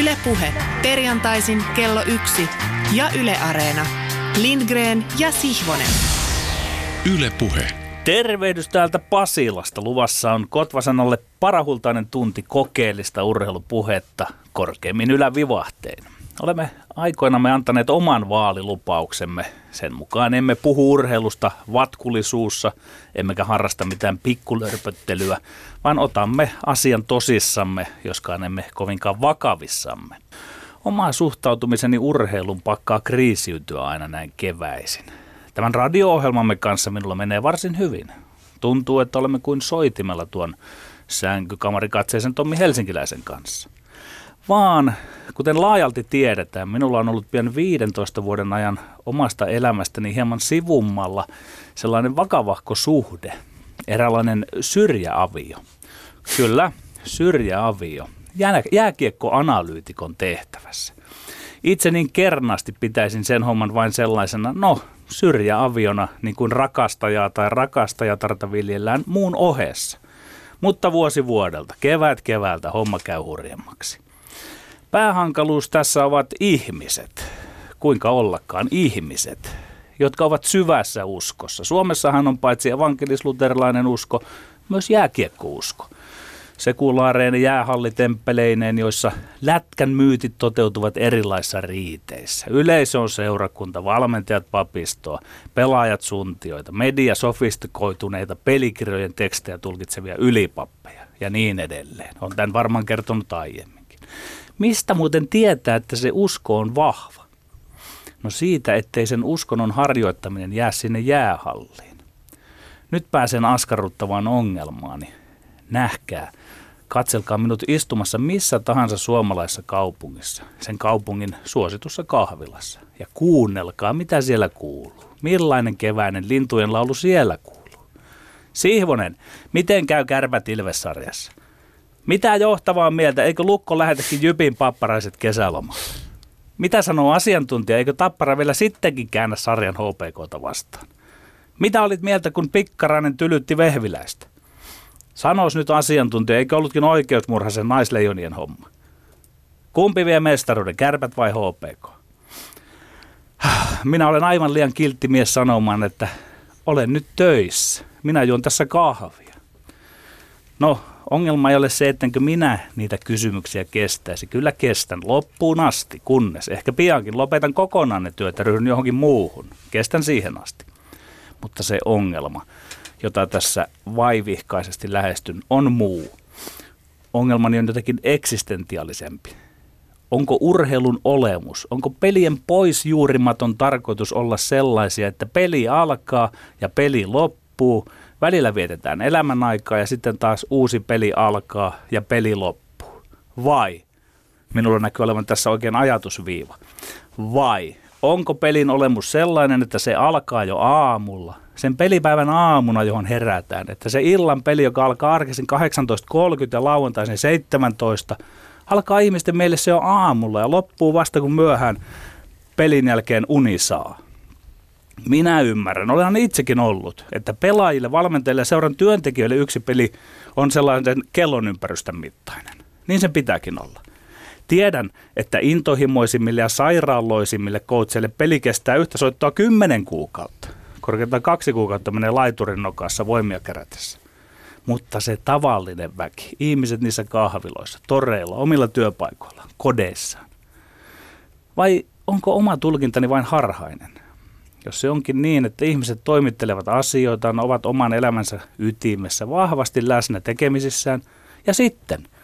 Ylepuhe perjantaisin kello yksi ja Yle Areena. Lindgren ja Sihvonen. Ylepuhe. Tervehdys täältä Pasilasta. Luvassa on Kotvasanalle parahultainen tunti kokeellista urheilupuhetta korkeimmin ylävivahteen. Olemme aikoinamme antaneet oman vaalilupauksemme. Sen mukaan emme puhu urheilusta vatkulisuussa, emmekä harrasta mitään pikkulörpöttelyä, vaan otamme asian tosissamme, joskaan emme kovinkaan vakavissamme. Oma suhtautumiseni urheilun pakkaa kriisiytyä aina näin keväisin. Tämän radio-ohjelmamme kanssa minulla menee varsin hyvin. Tuntuu, että olemme kuin soitimella tuon sänkykamarikatseisen Tommi Helsinkiläisen kanssa. Vaan, kuten laajalti tiedetään, minulla on ollut pian 15 vuoden ajan omasta elämästäni hieman sivummalla sellainen vakavahko suhde, eräänlainen syrjäavio. Kyllä, syrjäavio, jääkiekkoanalyytikon tehtävässä. Itse niin kernaasti pitäisin sen homman vain sellaisena, no syrjäaviona, niin kuin rakastajaa tai rakastajatarta viljellään muun ohessa. Mutta vuosi vuodelta, kevät keväältä homma käy hurjemmaksi. Päähankaluus tässä ovat ihmiset. Kuinka ollakaan ihmiset, jotka ovat syvässä uskossa. Suomessahan on paitsi evankelisluterilainen usko, myös jääkiekkousko sekulaareen jäähallitemppeleineen, joissa lätkän myytit toteutuvat erilaisissa riiteissä. Yleisö on seurakunta, valmentajat papistoa, pelaajat suntioita, media sofistikoituneita pelikirjojen tekstejä tulkitsevia ylipappeja ja niin edelleen. On tämän varmaan kertonut aiemminkin. Mistä muuten tietää, että se usko on vahva? No siitä, ettei sen uskonnon harjoittaminen jää sinne jäähalliin. Nyt pääsen askarruttavaan ongelmaani. Nähkää, Katselkaa minut istumassa missä tahansa suomalaisessa kaupungissa, sen kaupungin suositussa kahvilassa. Ja kuunnelkaa, mitä siellä kuuluu. Millainen keväinen lintujen laulu siellä kuuluu. Sihvonen, miten käy kärpät Ilves-sarjassa? Mitä johtavaa mieltä, eikö Lukko lähetäkin Jypin papparaiset kesälomaan? Mitä sanoo asiantuntija, eikö Tappara vielä sittenkin käännä sarjan HPKta vastaan? Mitä olit mieltä, kun Pikkarainen tylytti Vehviläistä? Sanois nyt asiantuntija, eikö ollutkin oikeusmurhaisen naisleijonien homma? Kumpi vie mestaruuden, kärpät vai HPK? Minä olen aivan liian kiltti mies sanomaan, että olen nyt töissä. Minä juon tässä kahvia. No, ongelma ei ole se, ettenkö minä niitä kysymyksiä kestäisi. Kyllä kestän loppuun asti, kunnes ehkä piankin lopetan kokonaan ne työt ja ryhdyn johonkin muuhun. Kestän siihen asti. Mutta se ongelma jota tässä vaivihkaisesti lähestyn, on muu. Ongelmani on jotenkin eksistentiaalisempi. Onko urheilun olemus, onko pelien pois juurimaton tarkoitus olla sellaisia, että peli alkaa ja peli loppuu, välillä vietetään elämän aikaa ja sitten taas uusi peli alkaa ja peli loppuu. Vai, minulla näkyy olevan tässä oikein ajatusviiva, vai onko pelin olemus sellainen, että se alkaa jo aamulla sen pelipäivän aamuna, johon herätään. Että se illan peli, joka alkaa arkisin 18.30 ja lauantaisin 17, alkaa ihmisten se on aamulla ja loppuu vasta kun myöhään pelin jälkeen uni saa. Minä ymmärrän, olen itsekin ollut, että pelaajille, valmentajille ja seuran työntekijöille yksi peli on sellainen kellon ympärystä mittainen. Niin sen pitääkin olla. Tiedän, että intohimoisimmille ja sairaaloisimmille coachille peli kestää yhtä soittoa kymmenen kuukautta korkeintaan kaksi kuukautta menee laiturin nokassa voimia kerätessä. Mutta se tavallinen väki, ihmiset niissä kahviloissa, toreilla, omilla työpaikoilla, kodeissa. Vai onko oma tulkintani vain harhainen? Jos se onkin niin, että ihmiset toimittelevat asioita, ovat oman elämänsä ytimessä, vahvasti läsnä tekemisissään, ja sitten –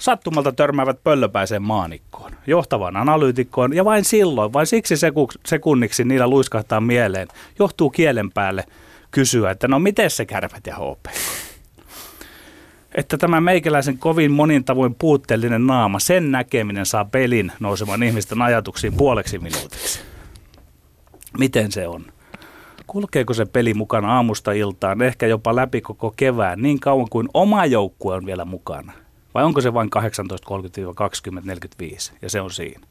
sattumalta törmäävät pöllöpäiseen maanikkoon, johtavaan analyytikkoon, ja vain silloin, vain siksi sekunniksi niillä luiskahtaa mieleen, johtuu kielen päälle kysyä, että no miten se kärpät ja HP? Että tämä meikäläisen kovin monin tavoin puutteellinen naama, sen näkeminen saa pelin nousemaan ihmisten ajatuksiin puoleksi minuutiksi. Miten se on? Kulkeeko se peli mukana aamusta iltaan, ehkä jopa läpi koko kevään, niin kauan kuin oma joukkue on vielä mukana? Vai onko se vain 18.30-20.45 ja se on siinä?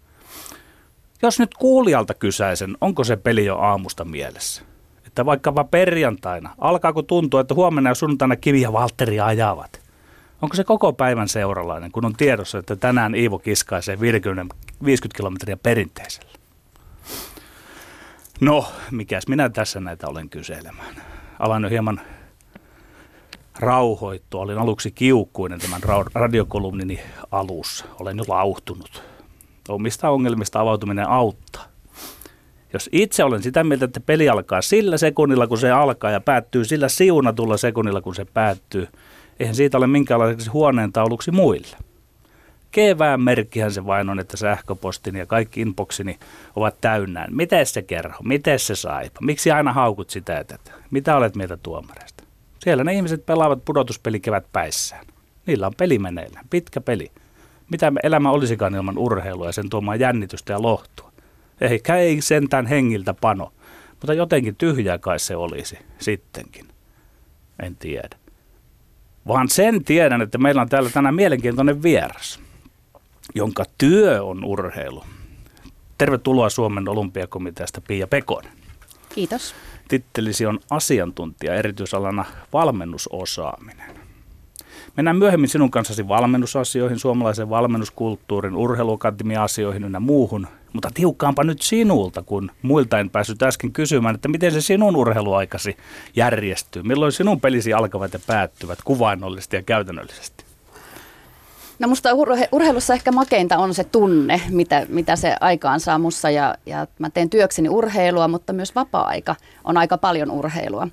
Jos nyt kuulijalta kysäisen, onko se peli jo aamusta mielessä? Että vaikkapa perjantaina, alkaako tuntua, että huomenna ja sunnuntaina Kivi ja Valtteri ajavat? Onko se koko päivän seuralainen, kun on tiedossa, että tänään Iivo kiskaisee 50, 50 kilometriä perinteisellä? No, mikäs minä tässä näitä olen kyselemään. Alan jo hieman rauhoittua. Olin aluksi kiukkuinen tämän radiokolumnini alussa. Olen jo lauhtunut. Omista ongelmista avautuminen auttaa. Jos itse olen sitä mieltä, että peli alkaa sillä sekunnilla, kun se alkaa ja päättyy sillä siunatulla sekunnilla, kun se päättyy, eihän siitä ole minkäänlaiseksi huoneen tauluksi muille. Kevään merkkihän se vain on, että sähköpostini ja kaikki inboxini ovat täynnään. Miten se kerho? Miten se saipa? Miksi aina haukut sitä ja tätä? Mitä olet mieltä tuomareista? Siellä ne ihmiset pelaavat pudotuspeli kevät päissään. Niillä on peli meneillään, pitkä peli. Mitä elämä olisikaan ilman urheilua ja sen tuomaan jännitystä ja lohtua? Ehkä ei sentään hengiltä pano, mutta jotenkin tyhjää kai se olisi sittenkin. En tiedä. Vaan sen tiedän, että meillä on täällä tänään mielenkiintoinen vieras, jonka työ on urheilu. Tervetuloa Suomen olympiakomiteasta Pia Pekonen. Kiitos. Tittelisi on asiantuntija erityisalana valmennusosaaminen. Mennään myöhemmin sinun kanssasi valmennusasioihin, suomalaisen valmennuskulttuurin, urheiluakatemia-asioihin ynnä muuhun. Mutta tiukkaanpa nyt sinulta, kun muilta en päässyt äsken kysymään, että miten se sinun urheiluaikasi järjestyy? Milloin sinun pelisi alkavat ja päättyvät kuvainnollisesti ja käytännöllisesti? No musta urhe- urheilussa ehkä makeinta on se tunne, mitä, mitä se aikaan saa mussa ja, ja mä teen työkseni urheilua, mutta myös vapaa-aika on aika paljon urheilua.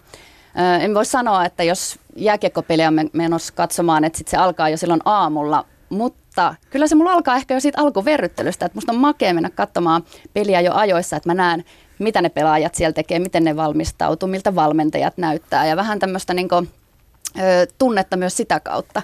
En voi sanoa, että jos jääkiekkopeliä on menossa katsomaan, että sit se alkaa jo silloin aamulla, mutta kyllä se mulla alkaa ehkä jo siitä alkuverryttelystä, että musta on makea mennä katsomaan peliä jo ajoissa, että mä näen, mitä ne pelaajat siellä tekee, miten ne valmistautuu, miltä valmentajat näyttää ja vähän tämmöistä niin tunnetta myös sitä kautta.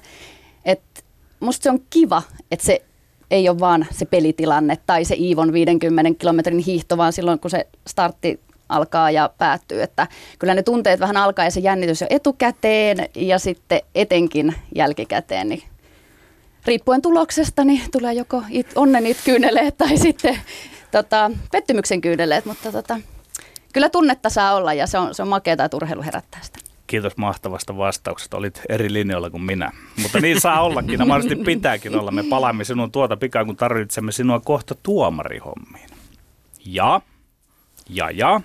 Että musta se on kiva, että se ei ole vaan se pelitilanne tai se Iivon 50 kilometrin hiihto, vaan silloin kun se startti alkaa ja päättyy. Että kyllä ne tunteet vähän alkaa ja se jännitys jo etukäteen ja sitten etenkin jälkikäteen. Niin riippuen tuloksesta niin tulee joko it, onnen kyyneleet tai sitten tota, pettymyksen kyyneleet, mutta tota, kyllä tunnetta saa olla ja se on, se on makeata, että urheilu herättää sitä. Kiitos mahtavasta vastauksesta. Olit eri linjoilla kuin minä. Mutta niin saa ollakin ja mahdollisesti pitääkin olla. Me palaamme sinun tuota pikaa, kun tarvitsemme sinua kohta tuomarihommiin. Ja, ja, ja,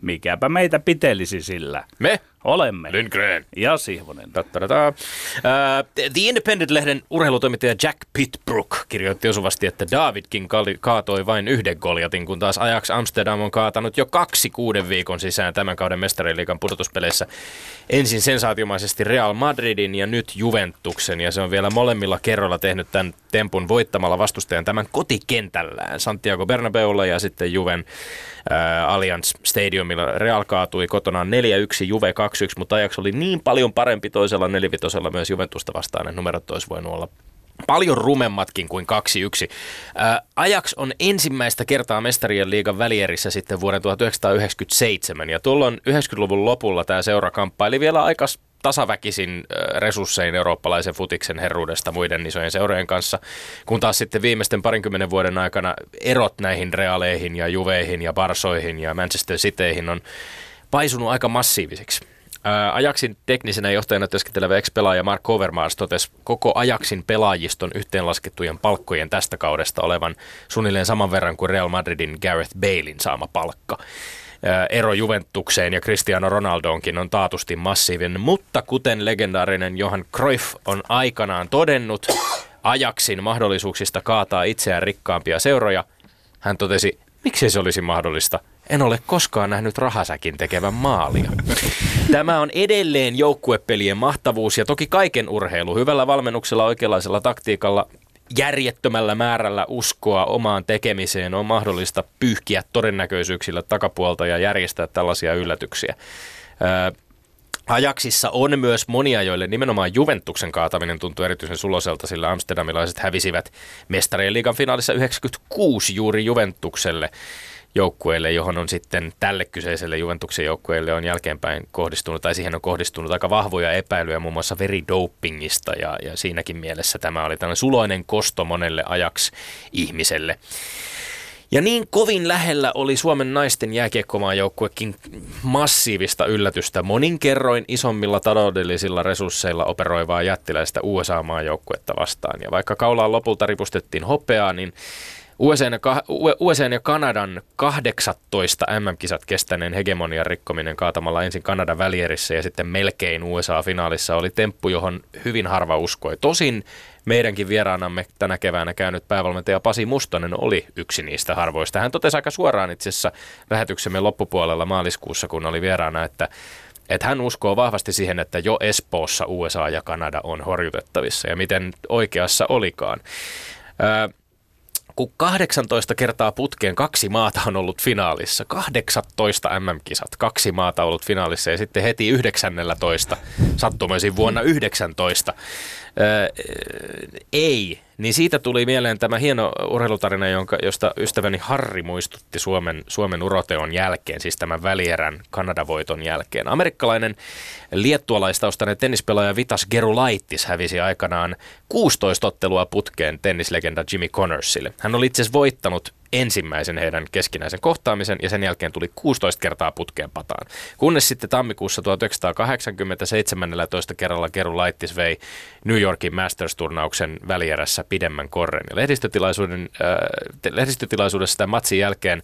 mikäpä meitä pitelisi sillä? Me? Olemme. Lindgren. Ja Sihvonen. Uh, The Independent-lehden urheilutoimittaja Jack Pitbrook kirjoitti osuvasti, että Davidkin kaatoi vain yhden Goliatin, kun taas Ajax Amsterdam on kaatanut jo kaksi kuuden viikon sisään tämän kauden mestariliikan pudotuspeleissä. Ensin sensaatiomaisesti Real Madridin ja nyt Juventuksen, ja se on vielä molemmilla kerroilla tehnyt tämän tempun voittamalla vastustajan tämän kotikentällään Santiago Bernabeulla ja sitten Juven ää, Allianz Stadiumilla. Real kaatui kotonaan 4-1, Juve 2 2-1, mutta Ajax oli niin paljon parempi toisella nelivitosella myös Juventusta vastaan, että numerot olisi voinut olla paljon rumemmatkin kuin 2-1. Ajax on ensimmäistä kertaa mestarien liigan välierissä sitten vuoden 1997 ja tuolloin 90-luvun lopulla tämä seura kamppaili vielä aika tasaväkisin resurssein eurooppalaisen futiksen herruudesta muiden isojen seurojen kanssa, kun taas sitten viimeisten parinkymmenen vuoden aikana erot näihin Realeihin ja Juveihin ja Barsoihin ja Manchester Cityihin on paisunut aika massiivisiksi. Ajaksin teknisenä johtajana työskentelevä ex-pelaaja Mark Overmars totesi koko Ajaksin pelaajiston yhteenlaskettujen palkkojen tästä kaudesta olevan suunnilleen saman verran kuin Real Madridin Gareth Balein saama palkka. Ero Juventukseen ja Cristiano Ronaldoonkin on taatusti massiivinen, mutta kuten legendaarinen Johan Cruyff on aikanaan todennut, Ajaksin mahdollisuuksista kaataa itseään rikkaampia seuroja, hän totesi, miksi se olisi mahdollista – en ole koskaan nähnyt rahasäkin tekevän maalia. Tämä on edelleen joukkuepelien mahtavuus ja toki kaiken urheilu. Hyvällä valmennuksella, oikeanlaisella taktiikalla, järjettömällä määrällä uskoa omaan tekemiseen on mahdollista pyyhkiä todennäköisyyksillä takapuolta ja järjestää tällaisia yllätyksiä. Ajaksissa on myös monia, joille nimenomaan Juventuksen kaataminen tuntuu erityisen suloselta, sillä amsterdamilaiset hävisivät mestarien liigan finaalissa 96 juuri Juventukselle joukkueelle, johon on sitten tälle kyseiselle Juventuksen joukkueelle on jälkeenpäin kohdistunut, tai siihen on kohdistunut aika vahvoja epäilyjä muun muassa veridopingista, ja, ja siinäkin mielessä tämä oli tällainen suloinen kosto monelle ajaksi ihmiselle. Ja niin kovin lähellä oli Suomen naisten jääkiekkomaajoukkuekin massiivista yllätystä monin kerroin isommilla taloudellisilla resursseilla operoivaa jättiläistä USA-maajoukkuetta vastaan. Ja vaikka kaulaan lopulta ripustettiin hopeaa, niin USA ja, ja Kanadan 18 MM-kisat kestäneen hegemonian rikkominen kaatamalla ensin Kanadan välierissä ja sitten melkein USA-finaalissa oli temppu, johon hyvin harva uskoi. Tosin meidänkin vieraanamme tänä keväänä käynyt päävalmentaja Pasi Mustonen oli yksi niistä harvoista. Hän totesi aika suoraan itse asiassa lähetyksemme loppupuolella maaliskuussa, kun oli vieraana, että että hän uskoo vahvasti siihen, että jo Espoossa USA ja Kanada on horjutettavissa ja miten oikeassa olikaan. Öö, kun 18 kertaa putkeen kaksi maata on ollut finaalissa, 18 MM-kisat, kaksi maata on ollut finaalissa ja sitten heti 19 sattumaisin vuonna 19 ää, ei, niin siitä tuli mieleen tämä hieno urheilutarina, jonka, josta ystäväni Harri muistutti Suomen, Suomen uroteon jälkeen, siis tämän välierän Kanadavoiton jälkeen. Amerikkalainen liettualaistaustainen tennispelaaja Vitas Gerulaitis hävisi aikanaan 16 ottelua putkeen tennislegenda Jimmy Connorsille. Hän oli itse asiassa voittanut ensimmäisen heidän keskinäisen kohtaamisen ja sen jälkeen tuli 16 kertaa putkeen pataan. Kunnes sitten tammikuussa 1987 kerralla Keru Laittis vei New Yorkin Masters-turnauksen välierässä pidemmän korren. Ja lehdistötilaisuuden, äh, lehdistötilaisuudessa tämän matsin jälkeen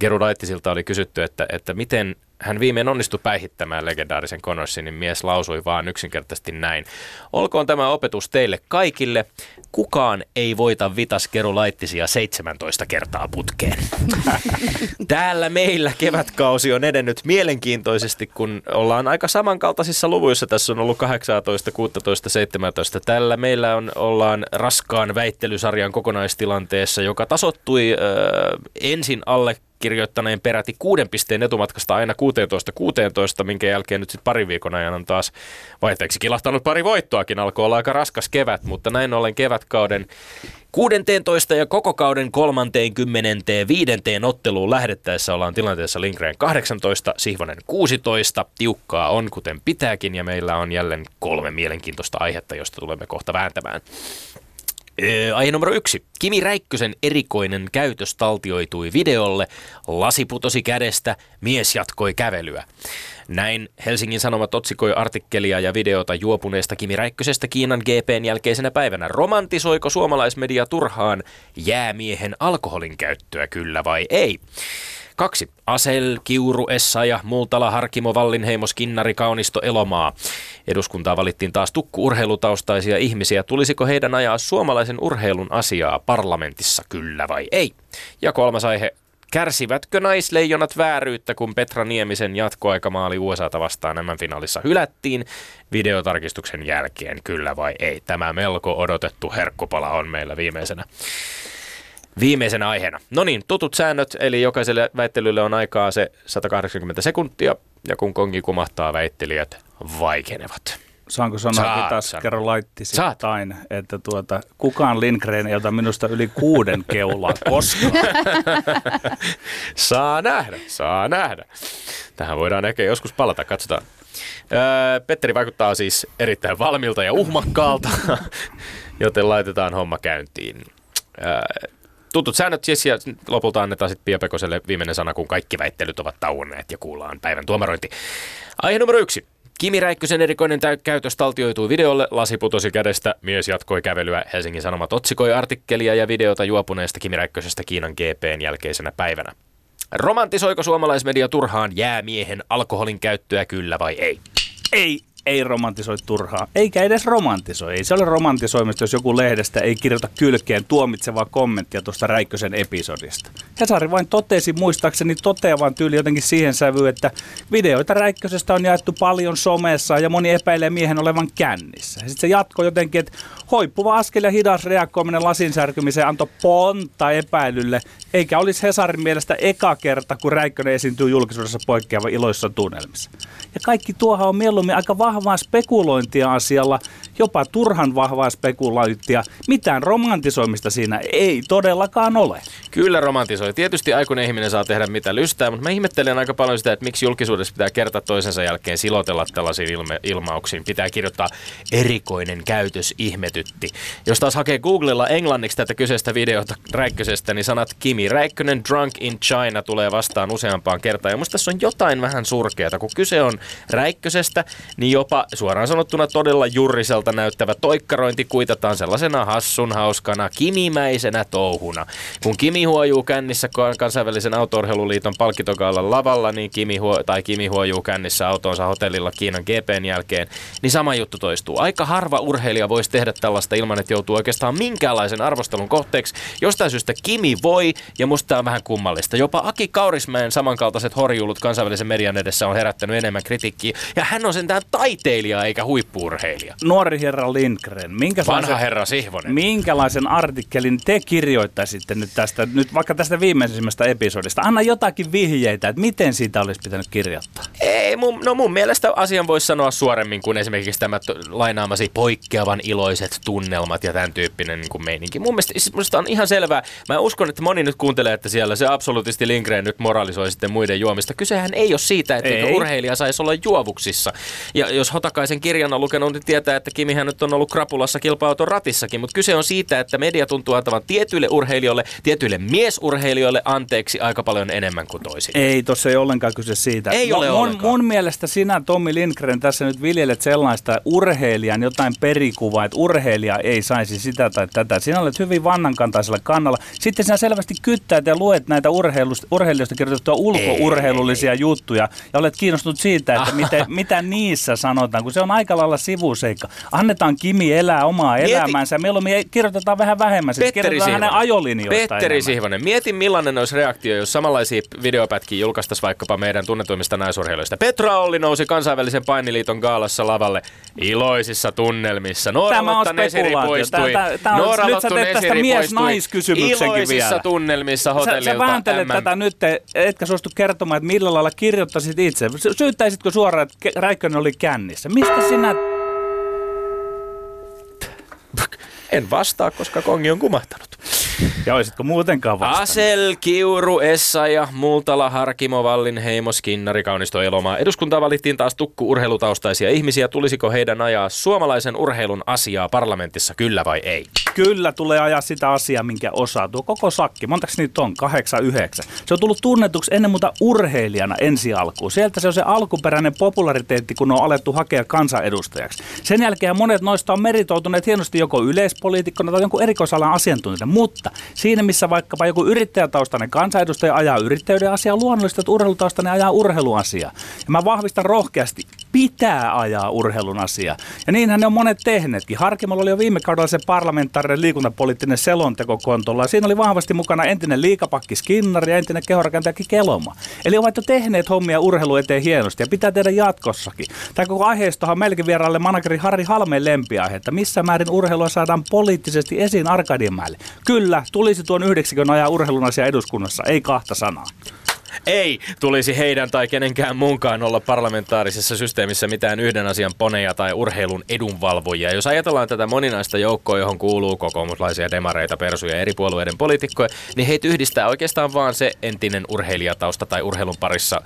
Geru Laittisilta oli kysytty, että, että miten hän viimein onnistui päihittämään legendaarisen Connorsin, niin mies lausui vaan yksinkertaisesti näin. Olkoon tämä opetus teille kaikille. Kukaan ei voita Vitas Laittisia 17 kertaa putkeen. Täällä meillä kevätkausi on edennyt mielenkiintoisesti, kun ollaan aika samankaltaisissa luvuissa. Tässä on ollut 18, 16, 17. Tällä meillä on, ollaan raskaan väittelysarjan kokonaistilanteessa, joka tasottui äh, ensin alle kirjoittaneen peräti kuuden pisteen etumatkasta aina 16-16, minkä jälkeen nyt sitten pari viikon ajan on taas vaihteeksi kilahtanut pari voittoakin. Alkoi olla aika raskas kevät, mutta näin ollen kevätkauden 16 ja koko kauden 30. viidenteen otteluun lähdettäessä ollaan tilanteessa Lindgren 18, Sihvonen 16. Tiukkaa on, kuten pitääkin, ja meillä on jälleen kolme mielenkiintoista aihetta, josta tulemme kohta vääntämään. Aihe numero yksi. Kimi Räikkösen erikoinen käytös taltioitui videolle. Lasi putosi kädestä, mies jatkoi kävelyä. Näin Helsingin Sanomat otsikoi artikkelia ja videota juopuneesta Kimi Räikkösestä Kiinan GPn jälkeisenä päivänä. Romantisoiko suomalaismedia turhaan jäämiehen alkoholin käyttöä, kyllä vai ei? Kaksi. Asel, Kiuru, Essa ja Multala, Harkimo, Vallinheimo, Skinnari, Kaunisto, Elomaa. Eduskuntaa valittiin taas tukku-urheilutaustaisia ihmisiä. Tulisiko heidän ajaa suomalaisen urheilun asiaa parlamentissa, kyllä vai ei? Ja kolmas aihe. Kärsivätkö naisleijonat vääryyttä, kun Petra Niemisen jatkoaikamaali USAta vastaan nämä finaalissa hylättiin videotarkistuksen jälkeen, kyllä vai ei? Tämä melko odotettu herkkupala on meillä viimeisenä viimeisenä aiheena. No niin, tutut säännöt, eli jokaiselle väittelylle on aikaa se 180 sekuntia, ja kun kongi kumahtaa, väittelijät vaikenevat. Saanko sanoa Saat, taas kerran laittisittain, että tuota, kukaan Lindgren ei ota minusta yli kuuden keulaa koskaan. saa nähdä, saa nähdä. Tähän voidaan ehkä joskus palata, katsotaan. Öö, Petteri vaikuttaa siis erittäin valmilta ja uhmakkaalta, joten laitetaan homma käyntiin. Öö, tutut säännöt siis ja lopulta annetaan sitten Pia Pekoselle viimeinen sana, kun kaikki väittelyt ovat tauonneet ja kuullaan päivän tuomarointi. Aihe numero yksi. Kimi Räikkösen erikoinen täy- käytös taltioitui videolle, lasi putosi kädestä, mies jatkoi kävelyä. Helsingin Sanomat otsikoi artikkelia ja videota juopuneesta Kimi Räikkösestä Kiinan GPn jälkeisenä päivänä. Romantisoiko suomalaismedia turhaan jäämiehen alkoholin käyttöä kyllä vai ei? Ei ei romantisoi turhaa, eikä edes romantisoi. Ei se ole romantisoimista, jos joku lehdestä ei kirjoita kylkeen tuomitsevaa kommenttia tuosta Räikkösen episodista. Hesari vain totesi, muistaakseni toteavan tyyli jotenkin siihen sävyyn, että videoita Räikkösestä on jaettu paljon somessa ja moni epäilee miehen olevan kännissä. Sitten se jatkoi jotenkin, että hoippuva askel ja hidas reagoiminen lasin särkymiseen antoi ponta epäilylle, eikä olisi Hesarin mielestä eka kerta, kun Räikkönen esiintyy julkisuudessa poikkeava iloissa tunnelmissa. Ja kaikki tuohan on mieluummin aika vahvaa spekulointia asialla, jopa turhan vahvaa spekulointia. Mitään romantisoimista siinä ei todellakaan ole. Kyllä romantisoi. Tietysti aikuinen ihminen saa tehdä mitä lystää, mutta mä ihmettelen aika paljon sitä, että miksi julkisuudessa pitää kerta toisensa jälkeen silotella tällaisiin ilme- ilmauksiin. Pitää kirjoittaa erikoinen käytös ihmetytti. Jos taas hakee Googlella englanniksi tätä kyseistä videota Räikkösestä, niin sanat Kimi Räikkönen Drunk in China tulee vastaan useampaan kertaan. Ja musta tässä on jotain vähän surkeata. Kun kyse on Räikkösestä, niin jopa suoraan sanottuna todella jurriselta näyttävä toikkarointi kuitataan sellaisena hassun hauskana kimimäisenä touhuna. Kun Kimi huojuu kännissä kansainvälisen autourheiluliiton palkitokaalan lavalla, niin Kimi, huo, tai Kimi huojuu kännissä autonsa hotellilla Kiinan GPn jälkeen, niin sama juttu toistuu. Aika harva urheilija voisi tehdä tällaista ilman, että joutuu oikeastaan minkäänlaisen arvostelun kohteeksi. Jostain syystä Kimi voi, ja musta on vähän kummallista. Jopa Aki Kaurismäen samankaltaiset horjuulut kansainvälisen median edessä on herättänyt enemmän kritiikkiä, ja hän on sentään taiteilija eikä huippuurheilija. Nuori herra Lindgren, minkälaisen, Vanha herra Sihvonen. minkälaisen artikkelin te kirjoittaisitte nyt tästä, nyt vaikka tästä viimeisimmästä episodista? Anna jotakin vihjeitä, että miten siitä olisi pitänyt kirjoittaa. Ei, mun, no mun mielestä asian voisi sanoa suoremmin kuin esimerkiksi tämä lainaamasi poikkeavan iloiset tunnelmat ja tämän tyyppinen niin kuin meininki. Mun mielestä, siis musta on ihan selvää. Mä uskon, että moni nyt kuuntelee, että siellä se absolutisti Lindgren nyt moralisoi sitten muiden juomista. Kysehän ei ole siitä, että Ei. urheilija saisi olla juovuksissa. Ja jos Hotakaisen kirjan on lukenut, niin tietää, että Kimihän nyt on ollut krapulassa kilpa-auton ratissakin. Mutta kyse on siitä, että media tuntuu antavan tietyille urheilijoille, tietyille miesurheilijoille anteeksi aika paljon enemmän kuin toisille. Ei, tuossa ei ollenkaan kyse siitä. Ei ole mun, ollenkaan. mun mielestä sinä, Tommi Lindgren, tässä nyt viljelet sellaista urheilijan jotain perikuvaa, että urheilija ei saisi sitä tai tätä. Sinä olet hyvin vannankantaisella kannalla. Sitten sinä selvästi kyttäät ja luet näitä urheilijoista kirjoitettuja ulkourheilullisia juttuja ja olet kiinnostunut siitä, että miten, mitä niissä sanotaan, kun se on aika lailla sivuseikka. Annetaan Kimi elää omaa Mieti- elämäänsä. Mieluummin kirjoitetaan vähän vähemmän. Siis kirjoitetaan hänen ajolinjoista Petteri enemmän. Sihvonen, mietin millainen olisi reaktio, jos samanlaisia videopätkiä julkaistaisiin vaikkapa meidän tunnetuimmista naisurheilijoista. Petra Olli nousi kansainvälisen painiliiton gaalassa lavalle iloisissa tunnelmissa. Noora Tämä on spekulaatio. tää on- nyt sä teet tästä mies-naiskysymyksenkin vielä. tunnelmissa Sä, hotellilta. sä vääntelet MM. tätä nyt, etkä suostu kertomaan, että millä lailla kirjoittaisit itse. Sy- Syyttäisitkö suoraan, että Räikkönen oli kännissä? Mistä sinä... En vastaa, koska kongi on kumahtanut. Ja olisitko muutenkaan vastannut? Asel, Kiuru, Essa Multala, Harkimo, Vallinheimo, Skinnari, Kaunisto, Elomaa. Eduskuntaan valittiin taas tukku urheilutaustaisia ihmisiä. Tulisiko heidän ajaa suomalaisen urheilun asiaa parlamentissa, kyllä vai ei? Kyllä tulee ajaa sitä asiaa, minkä osaa. Tuo koko sakki, montaks niitä on? Kahdeksan, yhdeksän. Se on tullut tunnetuksi ennen muuta urheilijana ensi alkuun. Sieltä se on se alkuperäinen populariteetti, kun on alettu hakea kansanedustajaksi. Sen jälkeen monet noista on meritoituneet hienosti joko yleispoliitikkona tai jonkun erikoisalan asiantuntijana. Mutta siinä, missä vaikkapa joku yrittäjätaustainen kansanedustaja ajaa yrittäjyyden asiaa, luonnollisesti, että urheilutaustainen ajaa urheiluasiaa. Ja mä vahvistan rohkeasti, pitää ajaa urheilun asiaa. Ja niinhän ne on monet tehneetkin. Harkimolla oli jo viime kaudella se parlamentaarinen liikuntapoliittinen selonteko kontolla. Siinä oli vahvasti mukana entinen liikapakki Skinnari ja entinen kehorakentajakin Keloma. Eli ovat jo tehneet hommia urheilu eteen hienosti ja pitää tehdä jatkossakin. Tämä koko aiheistohan on melkein vieraalle manageri Harri Halmeen lempiaihe, että missä määrin urheilua saadaan poliittisesti esiin Arkadianmäelle. Kyllä, tulisi tuon yhdeksikön ajaa urheilun asia eduskunnassa, ei kahta sanaa. Ei tulisi heidän tai kenenkään muunkaan olla parlamentaarisessa systeemissä mitään yhden asian poneja tai urheilun edunvalvojia. Jos ajatellaan tätä moninaista joukkoa, johon kuuluu kokoomuslaisia demareita, persuja ja eri puolueiden poliitikkoja, niin heitä yhdistää oikeastaan vaan se entinen urheilijatausta tai urheilun parissa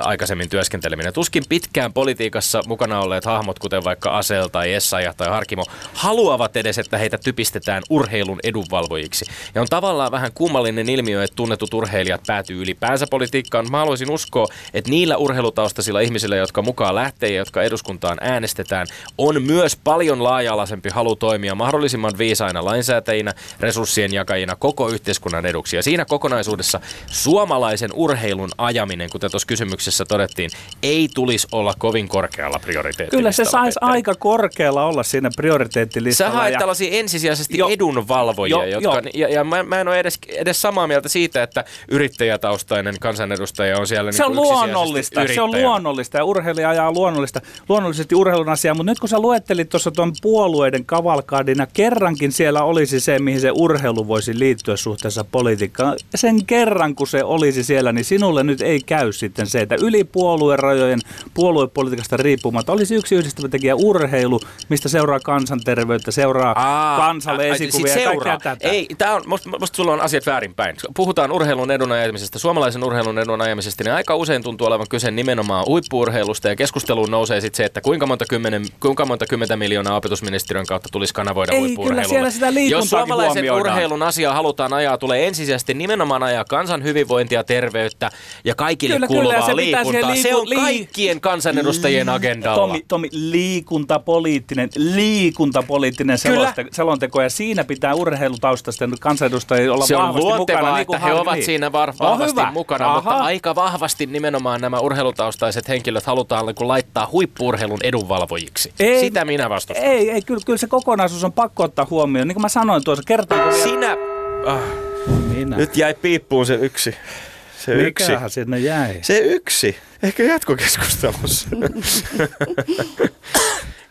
aikaisemmin työskenteleminen. Tuskin pitkään politiikassa mukana olleet hahmot, kuten vaikka Asel tai Essayah tai Harkimo, haluavat edes, että heitä typistetään urheilun edunvalvojiksi. Ja on tavallaan vähän kummallinen ilmiö, että tunnetut urheilijat päätyy ylipäänsä politiikkaan. Mä haluaisin uskoa, että niillä urheilutaustaisilla ihmisillä, jotka mukaan lähtee ja jotka eduskuntaan äänestetään, on myös paljon laaja-alaisempi halu toimia mahdollisimman viisaina lainsäätäjinä, resurssien jakajina koko yhteiskunnan eduksi. Ja siinä kokonaisuudessa suomalaisen urheilun ajaminen, kuten tuossa kysymyksessä todettiin, ei tulisi olla kovin korkealla prioriteettilistalla. Kyllä se saisi aika korkealla olla siinä Sä prioriteettilistalla. haet ja- tällaisia ensisijaisesti Jo. edunvalvojia, Jo, jotka, jo. ja, ja mä, mä en ole edes, edes samaa mieltä siitä, että yrittäjätaustainen kansanedustaja on siellä Se on niin kuin ensisijaisesti luonnollista, se on luonnollista ja urheilija ajaa luonnollista, luonnollisesti urheilun asiaa, mutta nyt kun sä luettelit tuossa tuon puolueiden kavalkaadina, kerrankin siellä olisi se, mihin se urheilu voisi liittyä suhteessa politiikkaan. Sen kerran, kun se olisi siellä, niin sinulle nyt ei käy sitten se, että yli puoluerajojen puoluepolitiikasta riippumatta olisi yksi yhdistävä tekijä urheilu, mistä seuraa kansanterveyttä, seuraa Aa, kansalle esikuvia kaikkea seuraa. tätä. Ei, tää on, musta, musta sulla on asiat väärinpäin. Puhutaan urheilun edun ajamisesta, suomalaisen urheilun edun ajamisesta, niin aika usein tuntuu olevan kyse nimenomaan huippuurheilusta ja keskusteluun nousee sitten se, että kuinka monta, kymmenen, kuinka monta kymmentä miljoonaa opetusministeriön kautta tulisi kanavoida Ei, kyllä siellä sitä Jos suomalaisen urheilun asiaa halutaan ajaa, tulee ensisijaisesti nimenomaan ajaa kansan hyvinvointia, terveyttä ja kaikille Kyllä, kyllä, kuuluvaa se pitää siihen liikuntaa. Se liiku- on lii- kaikkien kansanedustajien agendalla. Tomi, Tomi, liikuntapoliittinen, liikuntapoliittinen Kyllä. seloste, selonteko ja siinä pitää urheilutaustaisten kansanedustajien olla Se on vahvasti mukana. niin että he ovat Liit. siinä var- On vahvasti hyvä. mukana, Aha. mutta aika vahvasti nimenomaan nämä urheilutaustaiset henkilöt halutaan niin kuin laittaa huippuurheilun edunvalvojiksi. Ei, Sitä minä vastustan. Ei, ei kyllä, kyllä se kokonaisuus on pakko ottaa huomioon. Niin kuin mä sanoin tuossa, kertaanko vielä? Sinä... Ah, Minä. Nyt jäi piippuun se yksi. Se yksi. Mikähän sinne jäi? Se yksi. Ehkä jatkokeskustelussa.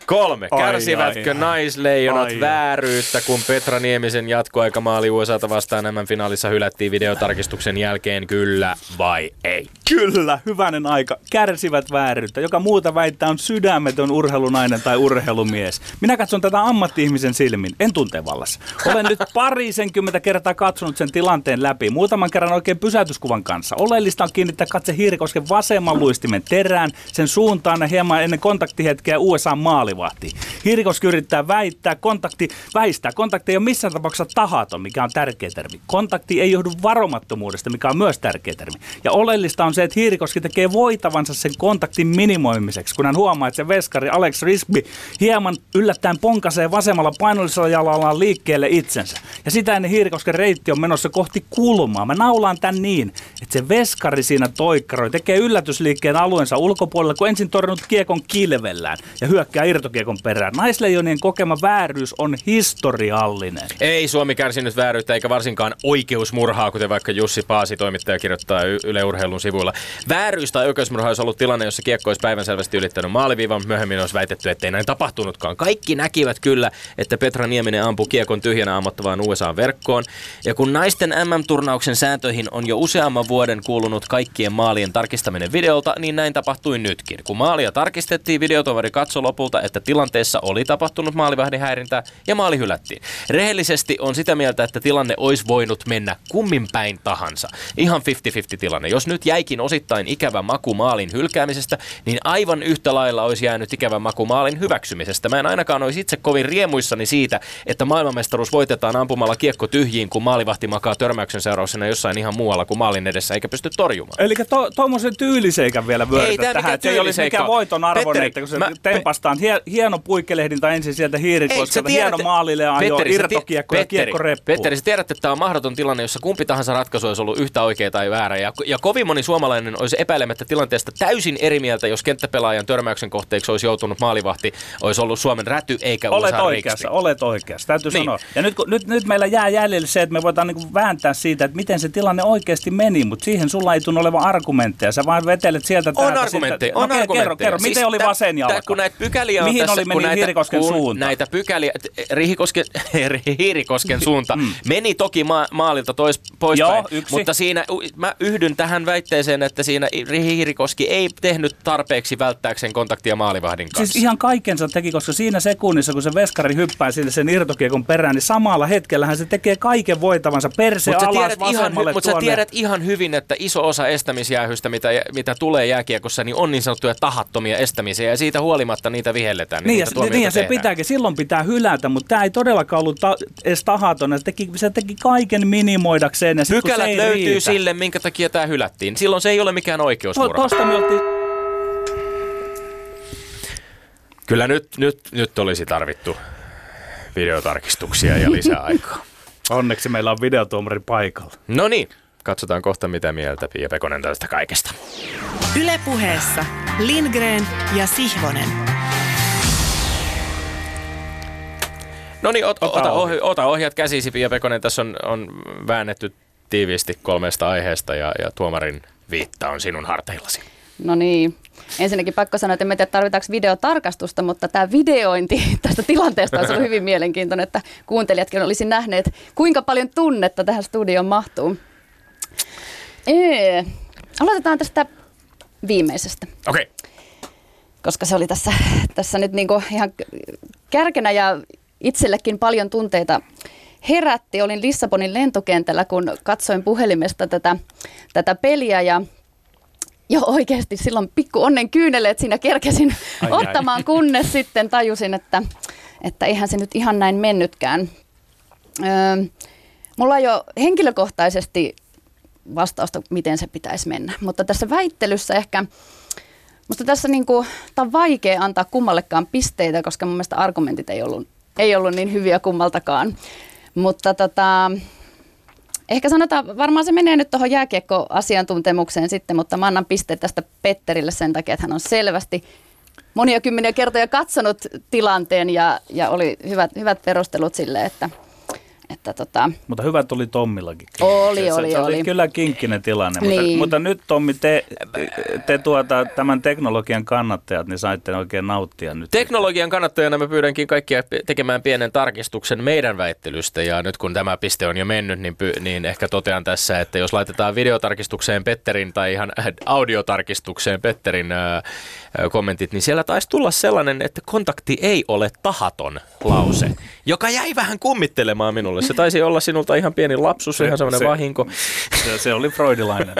Kolme. Ai, Kärsivätkö ai, ai. naisleijonat Ai, vääryyttä, kun Petra Niemisen jatkoaikamaali USAta vastaan nämä finaalissa hylättiin videotarkistuksen jälkeen, kyllä vai ei? Kyllä, hyvänen aika. Kärsivät vääryyttä. Joka muuta väittää on sydämetön urheilunainen tai urheilumies. Minä katson tätä ammatti-ihmisen silmin, en tuntevallassa. Olen nyt parisenkymmentä kertaa katsonut sen tilanteen läpi. Muutaman kerran oikein pysäytyskuvan kanssa. Oleellista on kiinnittää katse Hiirikosken vasemman luistimen terään, sen suuntaan ja hieman ennen kontaktihetkeä USA maalivahti. Hiirikoski yrittää väittää, kontakti, väistää. Kontakti ei ole missään tapauksessa tahaton, mikä on tärkeä termi. Kontakti ei johdu varomattomuudesta, mikä on myös tärkeä termi. Ja oleellista on se, että Hiirikoski tekee voitavansa sen kontaktin minimoimiseksi, kun hän huomaa, että se veskari Alex Risby hieman yllättäen ponkasee vasemmalla painollisella jalallaan liikkeelle itsensä. Ja sitä ennen Hiirikosken reitti on menossa kohti kulmaa. Mä naulaan tän niin, että se veskari siinä toikkaroi, tekee yllätysliikkeen alueensa ulkopuolella, kun ensin torjunut kiekon kilvellään ja hyökkää irtokiekon perään. Naisleijonien kokema vääryys on historiallinen. Ei Suomi kärsinyt vääryyttä eikä varsinkaan oikeusmurhaa, kuten vaikka Jussi Paasi toimittaja kirjoittaa Yle Urheilun sivuilla. Vääryys tai oikeusmurha olisi ollut tilanne, jossa kiekko olisi päivänselvästi ylittänyt maaliviivan. Myöhemmin olisi väitetty, ettei näin tapahtunutkaan. Kaikki näkivät kyllä, että Petra Nieminen ampui kiekon tyhjänä ammottavaan USA-verkkoon. Ja kun naisten MM-turnauksen sääntöihin on jo useamman vuoden kuulunut kaikkien maalien tarkistaminen videolta, niin näin tapahtui nytkin. Kun maalia tarkistettiin, videotoveri katsoi lopulta, että tilanteessa oli tapahtunut maalivahdin häirintää ja maali hylättiin. Rehellisesti on sitä mieltä, että tilanne olisi voinut mennä kummin päin tahansa. Ihan 50-50 tilanne. Jos nyt jäikin osittain ikävä maku maalin hylkäämisestä, niin aivan yhtä lailla olisi jäänyt ikävä maku maalin hyväksymisestä. Mä en ainakaan olisi itse kovin riemuissani siitä, että maailmanmestaruus voitetaan ampumalla kiekko tyhjiin, kun maalivahti makaa törmäyksen seurauksena jossain ihan muualla kuin maalin edessä eikä pysty torjumaan. Eli to, tuommoisen tyyliseikan vielä vyörytä tähän, että ei olisi tyyliseikka mikään voiton arvoinen, että kun se mä- tempastaan hie, hieno puikkelehdintä ensin sieltä hiirikoskelta, hieno maalille ajo Petteri, irtokiekko ja Petteri, kiekko reppuun. Petteri, sä tiedät, että tämä on mahdoton tilanne, jossa kumpi tahansa ratkaisu olisi ollut yhtä oikea tai väärä. Ja, ja kovin moni suomalainen olisi epäilemättä tilanteesta täysin eri mieltä, jos kenttäpelaajan törmäyksen kohteeksi olisi joutunut maalivahti, olisi ollut Suomen räty eikä Olet USA oikeassa, olet oikeassa, täytyy Niin. sanoa. Ja nyt, kun- nyt, nyt meillä jää jäljelle se, että me voidaan niin vääntää siitä, että miten se tilanne oikeasti meni, mutta siihen sulla ei tunnu olevan argumentteja. Sä vaan vetelet sieltä On täältä argumentteja, sitten- on no, ke- argumentteja. Kerro, kerro, Siis miten oli vasen jalka? kun näitä pykäliä on Mihin tässä, oli meni näitä, Hiirikosken kun suuntaan? Näitä pykäliä, Rihikosken, Hiirikosken suunta meni toki ma- maalilta tois, poispäin, Mm. Joo, yksi. mutta siinä mä yhdyn tähän väitteeseen, että siinä Hiirikoski ei tehnyt tarpeeksi välttääkseen kontaktia maalivahdin kanssa. Siis ihan kaikensa teki, koska siinä sekunnissa, kun se veskari hyppää sille sen irtokiekon perään, niin samalla hetkellähän se tekee kaiken voitavansa perse Mutta sä, alas tiedät ihan, hy- mut sä tiedät ihan hyvin, että iso osa estämisjäähystä, mitä, mitä tulee jääkiekossa, niin on niin sanottuja tahattomia estämisiä, ja siitä huolimatta niitä vihelletään. Niin, ja, niitä tuomioita niin ja se tehdään. pitääkin, silloin pitää hylätä, mutta tämä ei todellakaan ollut ta- edes tahaton. Se teki, se teki kaiken minimoidakseen. Ja sit, kun Pykälät se ei löytyy riitä, sille, minkä takia tämä hylättiin. Silloin se ei ole mikään To, oikeusmurha. tosta me oltiin, Kyllä nyt, nyt, nyt olisi tarvittu videotarkistuksia ja lisää aikaa. onneksi meillä on videotuomari paikalla. No niin, katsotaan kohta mitä mieltä Pia Pekonen tästä kaikesta. Ylepuheessa Lindgren ja Sihvonen. No niin, ot, Ota ota, ohi. ohi, ota ohjat käsisi Pia Pekonen. Tässä on, on väännetty tiiviisti kolmesta aiheesta ja, ja tuomarin viitta on sinun harteillasi. No niin. Ensinnäkin pakko sanoa, että en tiedä tarvitaanko videotarkastusta, mutta tämä videointi tästä tilanteesta on ollut hyvin mielenkiintoinen, että kuuntelijatkin olisi nähneet, kuinka paljon tunnetta tähän studioon mahtuu. Ee, aloitetaan tästä viimeisestä, Okei. Okay. koska se oli tässä, tässä nyt niinku ihan kärkenä ja itsellekin paljon tunteita herätti. Olin Lissabonin lentokentällä, kun katsoin puhelimesta tätä, tätä peliä ja jo oikeasti silloin pikku onnen kyyneleet siinä kerkesin Ai, ottamaan, ai. kunnes sitten tajusin, että, että eihän se nyt ihan näin mennytkään. Öö, mulla on jo henkilökohtaisesti vastausta, miten se pitäisi mennä, mutta tässä väittelyssä ehkä, musta tässä niinku, tää on vaikea antaa kummallekaan pisteitä, koska mun mielestä argumentit ei ollut, ei ollut niin hyviä kummaltakaan. Mutta tota, Ehkä sanotaan, varmaan se menee nyt tuohon jääkiekko-asiantuntemukseen sitten, mutta mä annan pisteet tästä Petterille sen takia, että hän on selvästi monia kymmeniä kertoja katsonut tilanteen ja, ja oli hyvät, hyvät perustelut sille, että – että tota... Mutta hyvä tuli Tommillakin. Oli, se, oli, se, oli. oli kyllä kinkkinen tilanne. Niin. Mutta, mutta nyt Tommi, te, te tuota, tämän teknologian kannattajat, niin saitte oikein nauttia nyt. Teknologian kannattajana mä pyydänkin kaikkia tekemään pienen tarkistuksen meidän väittelystä ja nyt kun tämä piste on jo mennyt, niin, py, niin ehkä totean tässä, että jos laitetaan videotarkistukseen Petterin tai ihan audiotarkistukseen Petterin ää, kommentit, niin siellä taisi tulla sellainen, että kontakti ei ole tahaton lause, joka jäi vähän kummittelemaan minulle. Se taisi olla sinulta ihan pieni lapsus, se, ihan semmoinen vahinko. Se, se oli freudilainen.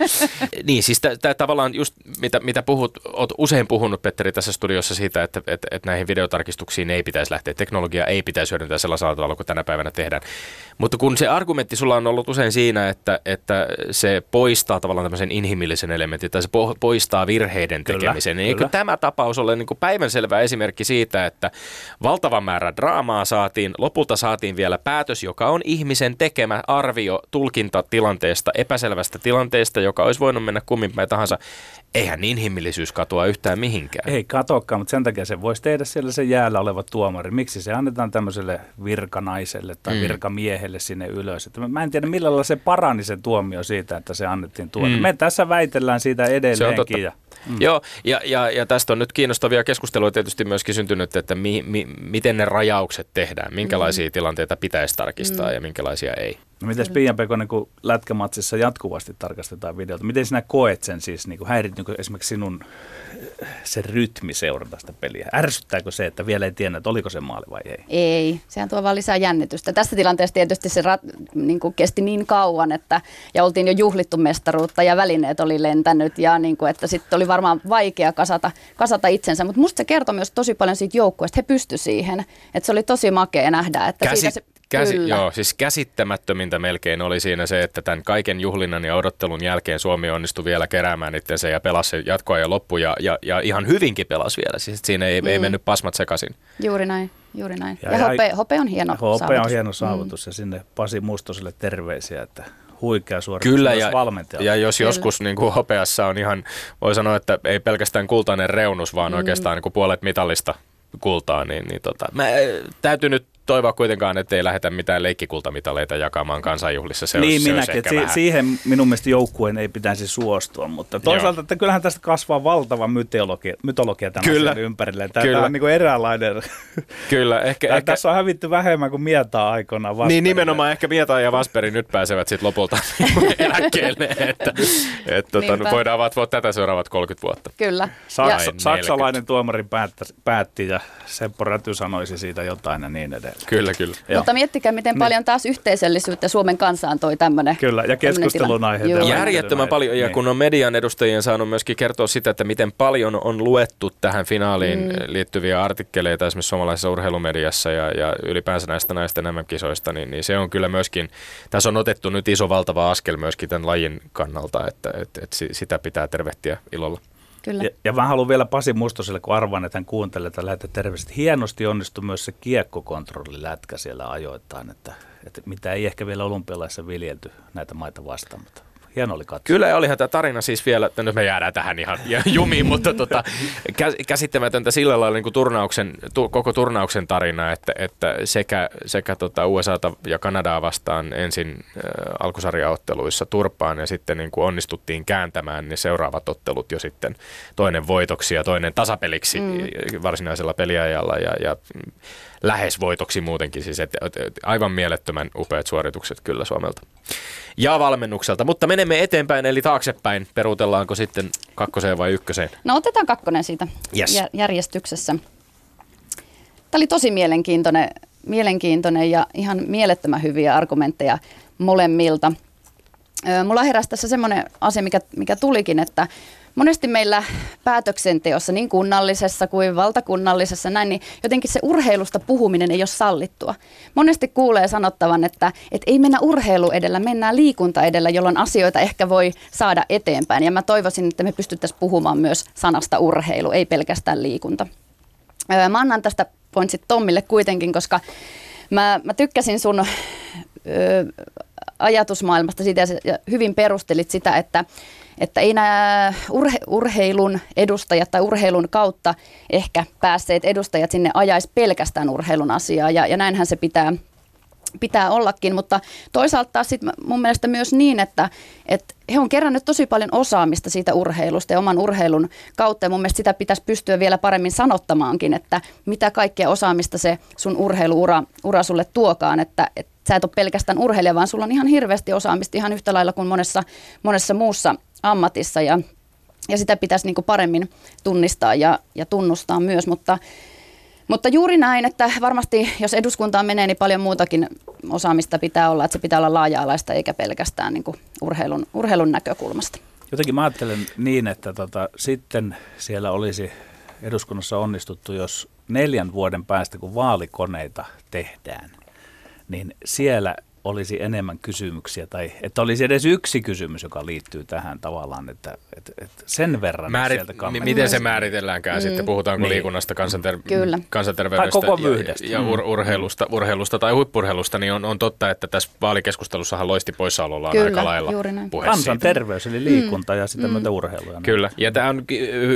niin, siis tämä tavallaan just mitä, mitä puhut, oot usein puhunut Petteri tässä studiossa siitä, että, että, että näihin videotarkistuksiin ei pitäisi lähteä. Teknologia ei pitäisi hyödyntää sellaisella tavalla kuin tänä päivänä tehdään. Mutta kun se argumentti sulla on ollut usein siinä, että, että se poistaa tavallaan tämmöisen inhimillisen elementin, tai se poistaa virheiden tekemisen, niin eikö tämä tapaus ole niin kuin päivänselvä esimerkki siitä, että valtava määrä draamaa saatiin, lopulta saatiin vielä päätös, joka on ihmisen tekemä arvio tulkintatilanteesta, epäselvästä tilanteesta, joka olisi voinut mennä kumminpäin tahansa. Eihän inhimillisyys katoa yhtään mihinkään. Ei katoakaan, mutta sen takia se voisi tehdä siellä se jäällä oleva tuomari. Miksi se annetaan tämmöiselle virkanaiselle tai mm. virkamiehelle sinne ylös? Että mä en tiedä, millä lailla se parani se tuomio siitä, että se annettiin tuonne. Mm. Me tässä väitellään siitä edelleenkin. Ja Mm. Joo, ja, ja, ja tästä on nyt kiinnostavia keskusteluja tietysti myöskin syntynyt, että mi, mi, miten ne rajaukset tehdään, minkälaisia mm. tilanteita pitäisi tarkistaa mm. ja minkälaisia ei. No miten Pia Pekonen, kun lätkämatsissa jatkuvasti tarkastetaan videota, miten sinä koet sen siis, niin kuin häirit niin kuin esimerkiksi sinun se rytmi seurata sitä peliä? Ärsyttääkö se, että vielä ei tiedä, että oliko se maali vai ei? Ei, sehän tuo vaan lisää jännitystä. Tässä tilanteessa tietysti se rat, niin kuin kesti niin kauan, että ja oltiin jo juhlittu mestaruutta ja välineet oli lentänyt ja niin kuin, että sitten oli varmaan vaikea kasata, kasata itsensä. Mutta musta se kertoi myös tosi paljon siitä joukkueesta, he pysty siihen. Että se oli tosi makea nähdä, että Käsi- siitä se Käsi, joo, siis käsittämättömintä melkein oli siinä se, että tämän kaiken juhlinnan ja odottelun jälkeen Suomi onnistui vielä keräämään itsensä ja pelasi jatkoa ja loppu ja, ja, ja ihan hyvinkin pelasi vielä. Siis siinä ei, mm. ei mennyt pasmat sekaisin. Juuri näin, juuri näin. Ja, ja hope, hope on hieno hope saavutus. on hieno saavutus mm. ja sinne Pasi Mustoselle terveisiä, että huikea suoritus Kyllä, myös ja, valmentajalta. ja jos Kyllä. joskus niin kuin hopeassa on ihan, voi sanoa, että ei pelkästään kultainen reunus, vaan mm. oikeastaan niin kuin puolet mitallista kultaa, niin, niin tota, mä, täytyy nyt toivoa kuitenkaan, että ei lähdetä mitään leikkikultamitaleita jakamaan kansanjuhlissa. Se niin olisi, minäkin, se olisi si- siihen minun mielestä joukkueen ei pitäisi suostua, mutta toisaalta, että kyllähän tästä kasvaa valtava mytologia, mytologia tämän Kyllä. asian ympärille. Tämä, Kyllä. on niin kuin eräänlainen. Kyllä, ehkä, Tämä, ehkä... Tässä on hävitty vähemmän kuin Mietaa aikoinaan Vasperille. Niin nimenomaan ehkä Mieta ja Vasperi nyt pääsevät sitten lopulta eläkkeelle, että, että tota, voidaan vatvoa tätä seuraavat 30 vuotta. Kyllä. Saks, saksalainen tuomari päätti, päätti ja Seppo Räty sanoisi siitä jotain ja niin edelleen. Kyllä, kyllä. Mutta miettikää, miten niin. paljon taas yhteisöllisyyttä Suomen kansaan toi tämmöinen Kyllä, ja keskustelun aiheita. Järjettömän paljon, ja niin. kun on median edustajien saanut myöskin kertoa sitä, että miten paljon on luettu tähän finaaliin mm. liittyviä artikkeleita esimerkiksi suomalaisessa urheilumediassa ja, ja ylipäänsä näistä naisten MM-kisoista, niin, niin se on kyllä myöskin, tässä on otettu nyt iso valtava askel myöskin tämän lajin kannalta, että, että, että sitä pitää tervehtiä ilolla. Kyllä. Ja, ja mä haluan vielä Pasi Mustoselle, kun arvaan, että hän kuuntelee, että lähetä terveiset. Hienosti onnistui myös se kiekkokontrollilätkä siellä ajoittain, että, että mitä ei ehkä vielä olympialaissa viljelty näitä maita vastaan, mutta Hieno oli katsoa. Kyllä, ja olihan tämä tarina siis vielä, että nyt me jäädään tähän ihan jumiin, mutta tota, kä- käsittämätöntä sillä lailla niin kuin turnauksen, tu- koko turnauksen tarina, että, että sekä, sekä tota USAta ja Kanadaa vastaan ensin äh, alkusarjaotteluissa turpaan ja sitten niin kuin onnistuttiin kääntämään ne seuraavat ottelut jo sitten toinen voitoksi ja toinen tasapeliksi mm. varsinaisella peliajalla ja, ja lähes voitoksi muutenkin. Siis et, et, et, aivan mielettömän upeat suoritukset kyllä Suomelta ja valmennukselta. Mutta menemme eteenpäin, eli taaksepäin. Peruutellaanko sitten kakkoseen vai ykköseen? No otetaan kakkonen siitä Yes. jär- järjestyksessä. Tämä oli tosi mielenkiintoinen, mielenkiintoinen ja ihan mielettömän hyviä argumentteja molemmilta. Mulla heräsi tässä semmoinen asia, mikä, mikä tulikin, että monesti meillä päätöksenteossa, niin kunnallisessa kuin valtakunnallisessa, näin, niin jotenkin se urheilusta puhuminen ei ole sallittua. Monesti kuulee sanottavan, että, että ei mennä urheilu edellä, mennään liikunta edellä, jolloin asioita ehkä voi saada eteenpäin. Ja mä toivoisin, että me pystyttäisiin puhumaan myös sanasta urheilu, ei pelkästään liikunta. Mä annan tästä pointsit Tommille kuitenkin, koska mä, mä tykkäsin sun ajatusmaailmasta siitä ja hyvin perustelit sitä, että, että ei nämä urhe, urheilun edustajat tai urheilun kautta ehkä päässeet edustajat sinne ajaisi pelkästään urheilun asiaa ja, ja näinhän se pitää, pitää ollakin, mutta toisaalta taas sit mun mielestä myös niin, että, että he on kerännyt tosi paljon osaamista siitä urheilusta ja oman urheilun kautta ja mun mielestä sitä pitäisi pystyä vielä paremmin sanottamaankin, että mitä kaikkea osaamista se sun urheiluura ura sulle tuokaan, että, että sä et ole pelkästään urheilija, vaan sulla on ihan hirveästi osaamista ihan yhtä lailla kuin monessa, monessa muussa ammatissa ja, ja sitä pitäisi niin kuin paremmin tunnistaa ja, ja tunnustaa myös, mutta mutta juuri näin, että varmasti jos eduskuntaan menee, niin paljon muutakin osaamista pitää olla, että se pitää olla laaja-alaista eikä pelkästään niin urheilun, urheilun näkökulmasta. Jotenkin mä ajattelen niin, että tota, sitten siellä olisi eduskunnassa onnistuttu, jos neljän vuoden päästä, kun vaalikoneita tehdään, niin siellä olisi enemmän kysymyksiä, tai että olisi edes yksi kysymys, joka liittyy tähän tavallaan, että, että, että sen verran Määrit, sieltä mi- kannetaan. miten se määritelläänkään mm. sitten? Puhutaanko Niin. liikunnasta, kansanter- Kyllä. kansanterveydestä Tai koko ja, ja ur- urheilusta, urheilusta tai huippurheilusta, niin on, on totta, että tässä vaalikeskustelussahan loisti poissaolollaan Kyllä, aika lailla puhe. Kansanterveys, eli liikunta ja sitä myötä urheilu. ja näin. Kyllä, ja tämä on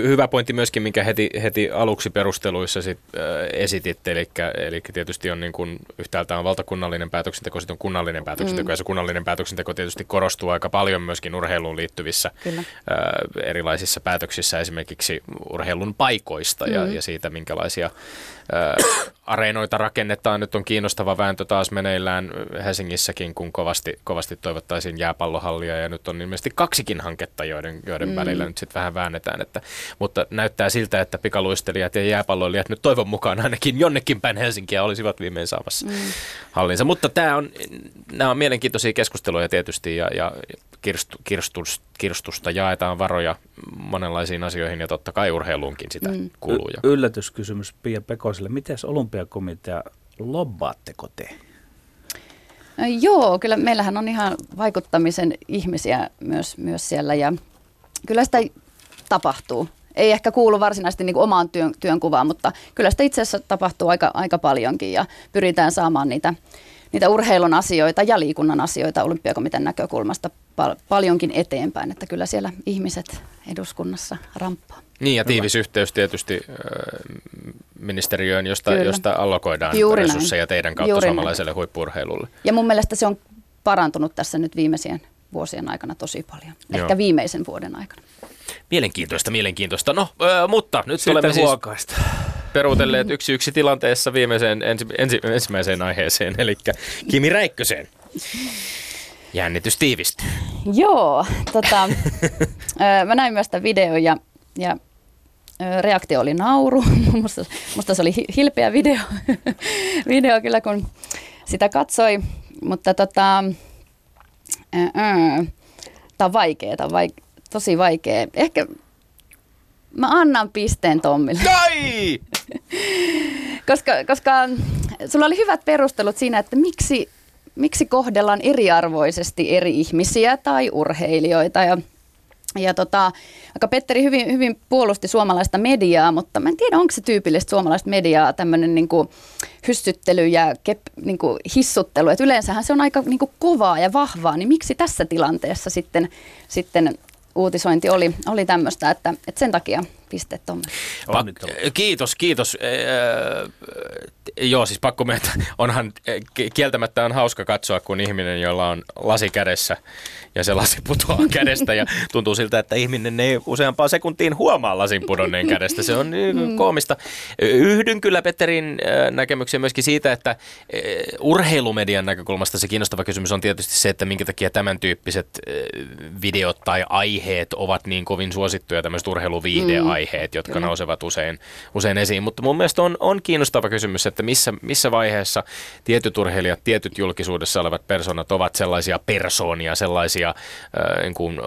hyvä pointti myöskin, minkä heti, heti aluksi perusteluissa sit, äh, esititte, eli, eli tietysti on niin kuin, yhtäältä on valtakunnallinen päätöksenteko, sitten on kunnallinen päätöksenteko, mm. ja se kunnallinen päätöksenteko tietysti korostuu aika paljon myöskin urheiluun liittyvissä Kyllä. äh, erilaisissa päätöksissä, esimerkiksi urheilun paikoista ja, Mm. ja siitä, minkälaisia areenoita rakennetaan. Nyt on kiinnostava vääntö taas meneillään Helsingissäkin, kun kovasti, kovasti toivottaisiin jääpallohallia ja nyt on ilmeisesti kaksikin hanketta, joiden, joiden mm. välillä nyt sitten vähän väännetään. Että, mutta näyttää siltä, että pikaluistelijat ja jääpalloilijat nyt toivon mukaan ainakin jonnekin päin Helsinkiä olisivat viimein saamassa mm. hallinsa. Mutta tämä on, nämä on mielenkiintoisia keskusteluja tietysti ja, ja kirstu, kirstus, kirstusta jaetaan varoja monenlaisiin asioihin ja totta kai urheiluunkin sitä mm. kuuluu. Ja Y- yllätyskysymys Pia Pekoselle. Miten olympiakomitea, lobbaatteko te? No Joo, kyllä meillähän on ihan vaikuttamisen ihmisiä myös, myös siellä ja kyllä sitä tapahtuu. Ei ehkä kuulu varsinaisesti niin kuin omaan työn, työnkuvaan, mutta kyllä sitä itse asiassa tapahtuu aika, aika paljonkin ja pyritään saamaan niitä, niitä urheilun asioita ja liikunnan asioita olympiakomitean näkökulmasta pal- paljonkin eteenpäin, että kyllä siellä ihmiset eduskunnassa ramppaa. Niin ja tiivis yhteys tietysti ministeriöön, josta, Kyllä. josta allokoidaan Juuri näin. resursseja teidän kautta Juuri näin. suomalaiselle huippurheilulle. Ja mun mielestä se on parantunut tässä nyt viimeisien vuosien aikana tosi paljon, Joo. ehkä viimeisen vuoden aikana. Mielenkiintoista, mielenkiintoista. No, äh, mutta nyt Sitten olemme siis huokaista. Peruutelleet yksi yksi tilanteessa viimeiseen ensi, ensi, ensimmäiseen aiheeseen, eli Kimi Räikköseen. Jännitys tiivistyy. Joo, tota, mä näin myös tämän videon ja, ja reaktio oli nauru. musta, musta se oli hi- hilpeä video, video kyllä, kun sitä katsoi. Mutta tota, tämä on vaikea, tämä on vaik- tosi vaikea. Ehkä mä annan pisteen Tommille. Ai! Koska, koska sulla oli hyvät perustelut siinä, että miksi, miksi kohdellaan eriarvoisesti eri ihmisiä tai urheilijoita. Ja, Ja tota, aika Petteri hyvin, hyvin puolusti suomalaista mediaa, mutta mä en tiedä, onko se tyypillistä suomalaista mediaa, tämmöinen niin hyssyttely ja kep, niin kuin hissuttelu. Et yleensähän se on aika niin kuin kovaa ja vahvaa, niin miksi tässä tilanteessa sitten, sitten uutisointi oli, oli tämmöistä, että, että sen takia pisteet tuonne. Kiitos, kiitos. Äh, joo, siis pakko mennä. Onhan kieltämättä on hauska katsoa, kun ihminen, jolla on lasi kädessä ja se lasi putoaa kädestä ja tuntuu siltä, että ihminen ei useampaa sekuntiin huomaa lasin pudonneen kädestä. Se on mm. koomista. Yhdyn kyllä Petterin näkemykseen myöskin siitä, että urheilumedian näkökulmasta se kiinnostava kysymys on tietysti se, että minkä takia tämän tyyppiset videot tai aiheet ovat niin kovin suosittuja, tämmöiset urheiluviihdeaiheet, jotka kyllä. nousevat usein, usein esiin. Mutta mun mielestä on, on kiinnostava kysymys, että missä, missä vaiheessa tietyt urheilijat, tietyt julkisuudessa olevat persoonat ovat sellaisia persoonia, sellaisia äh, niin kuin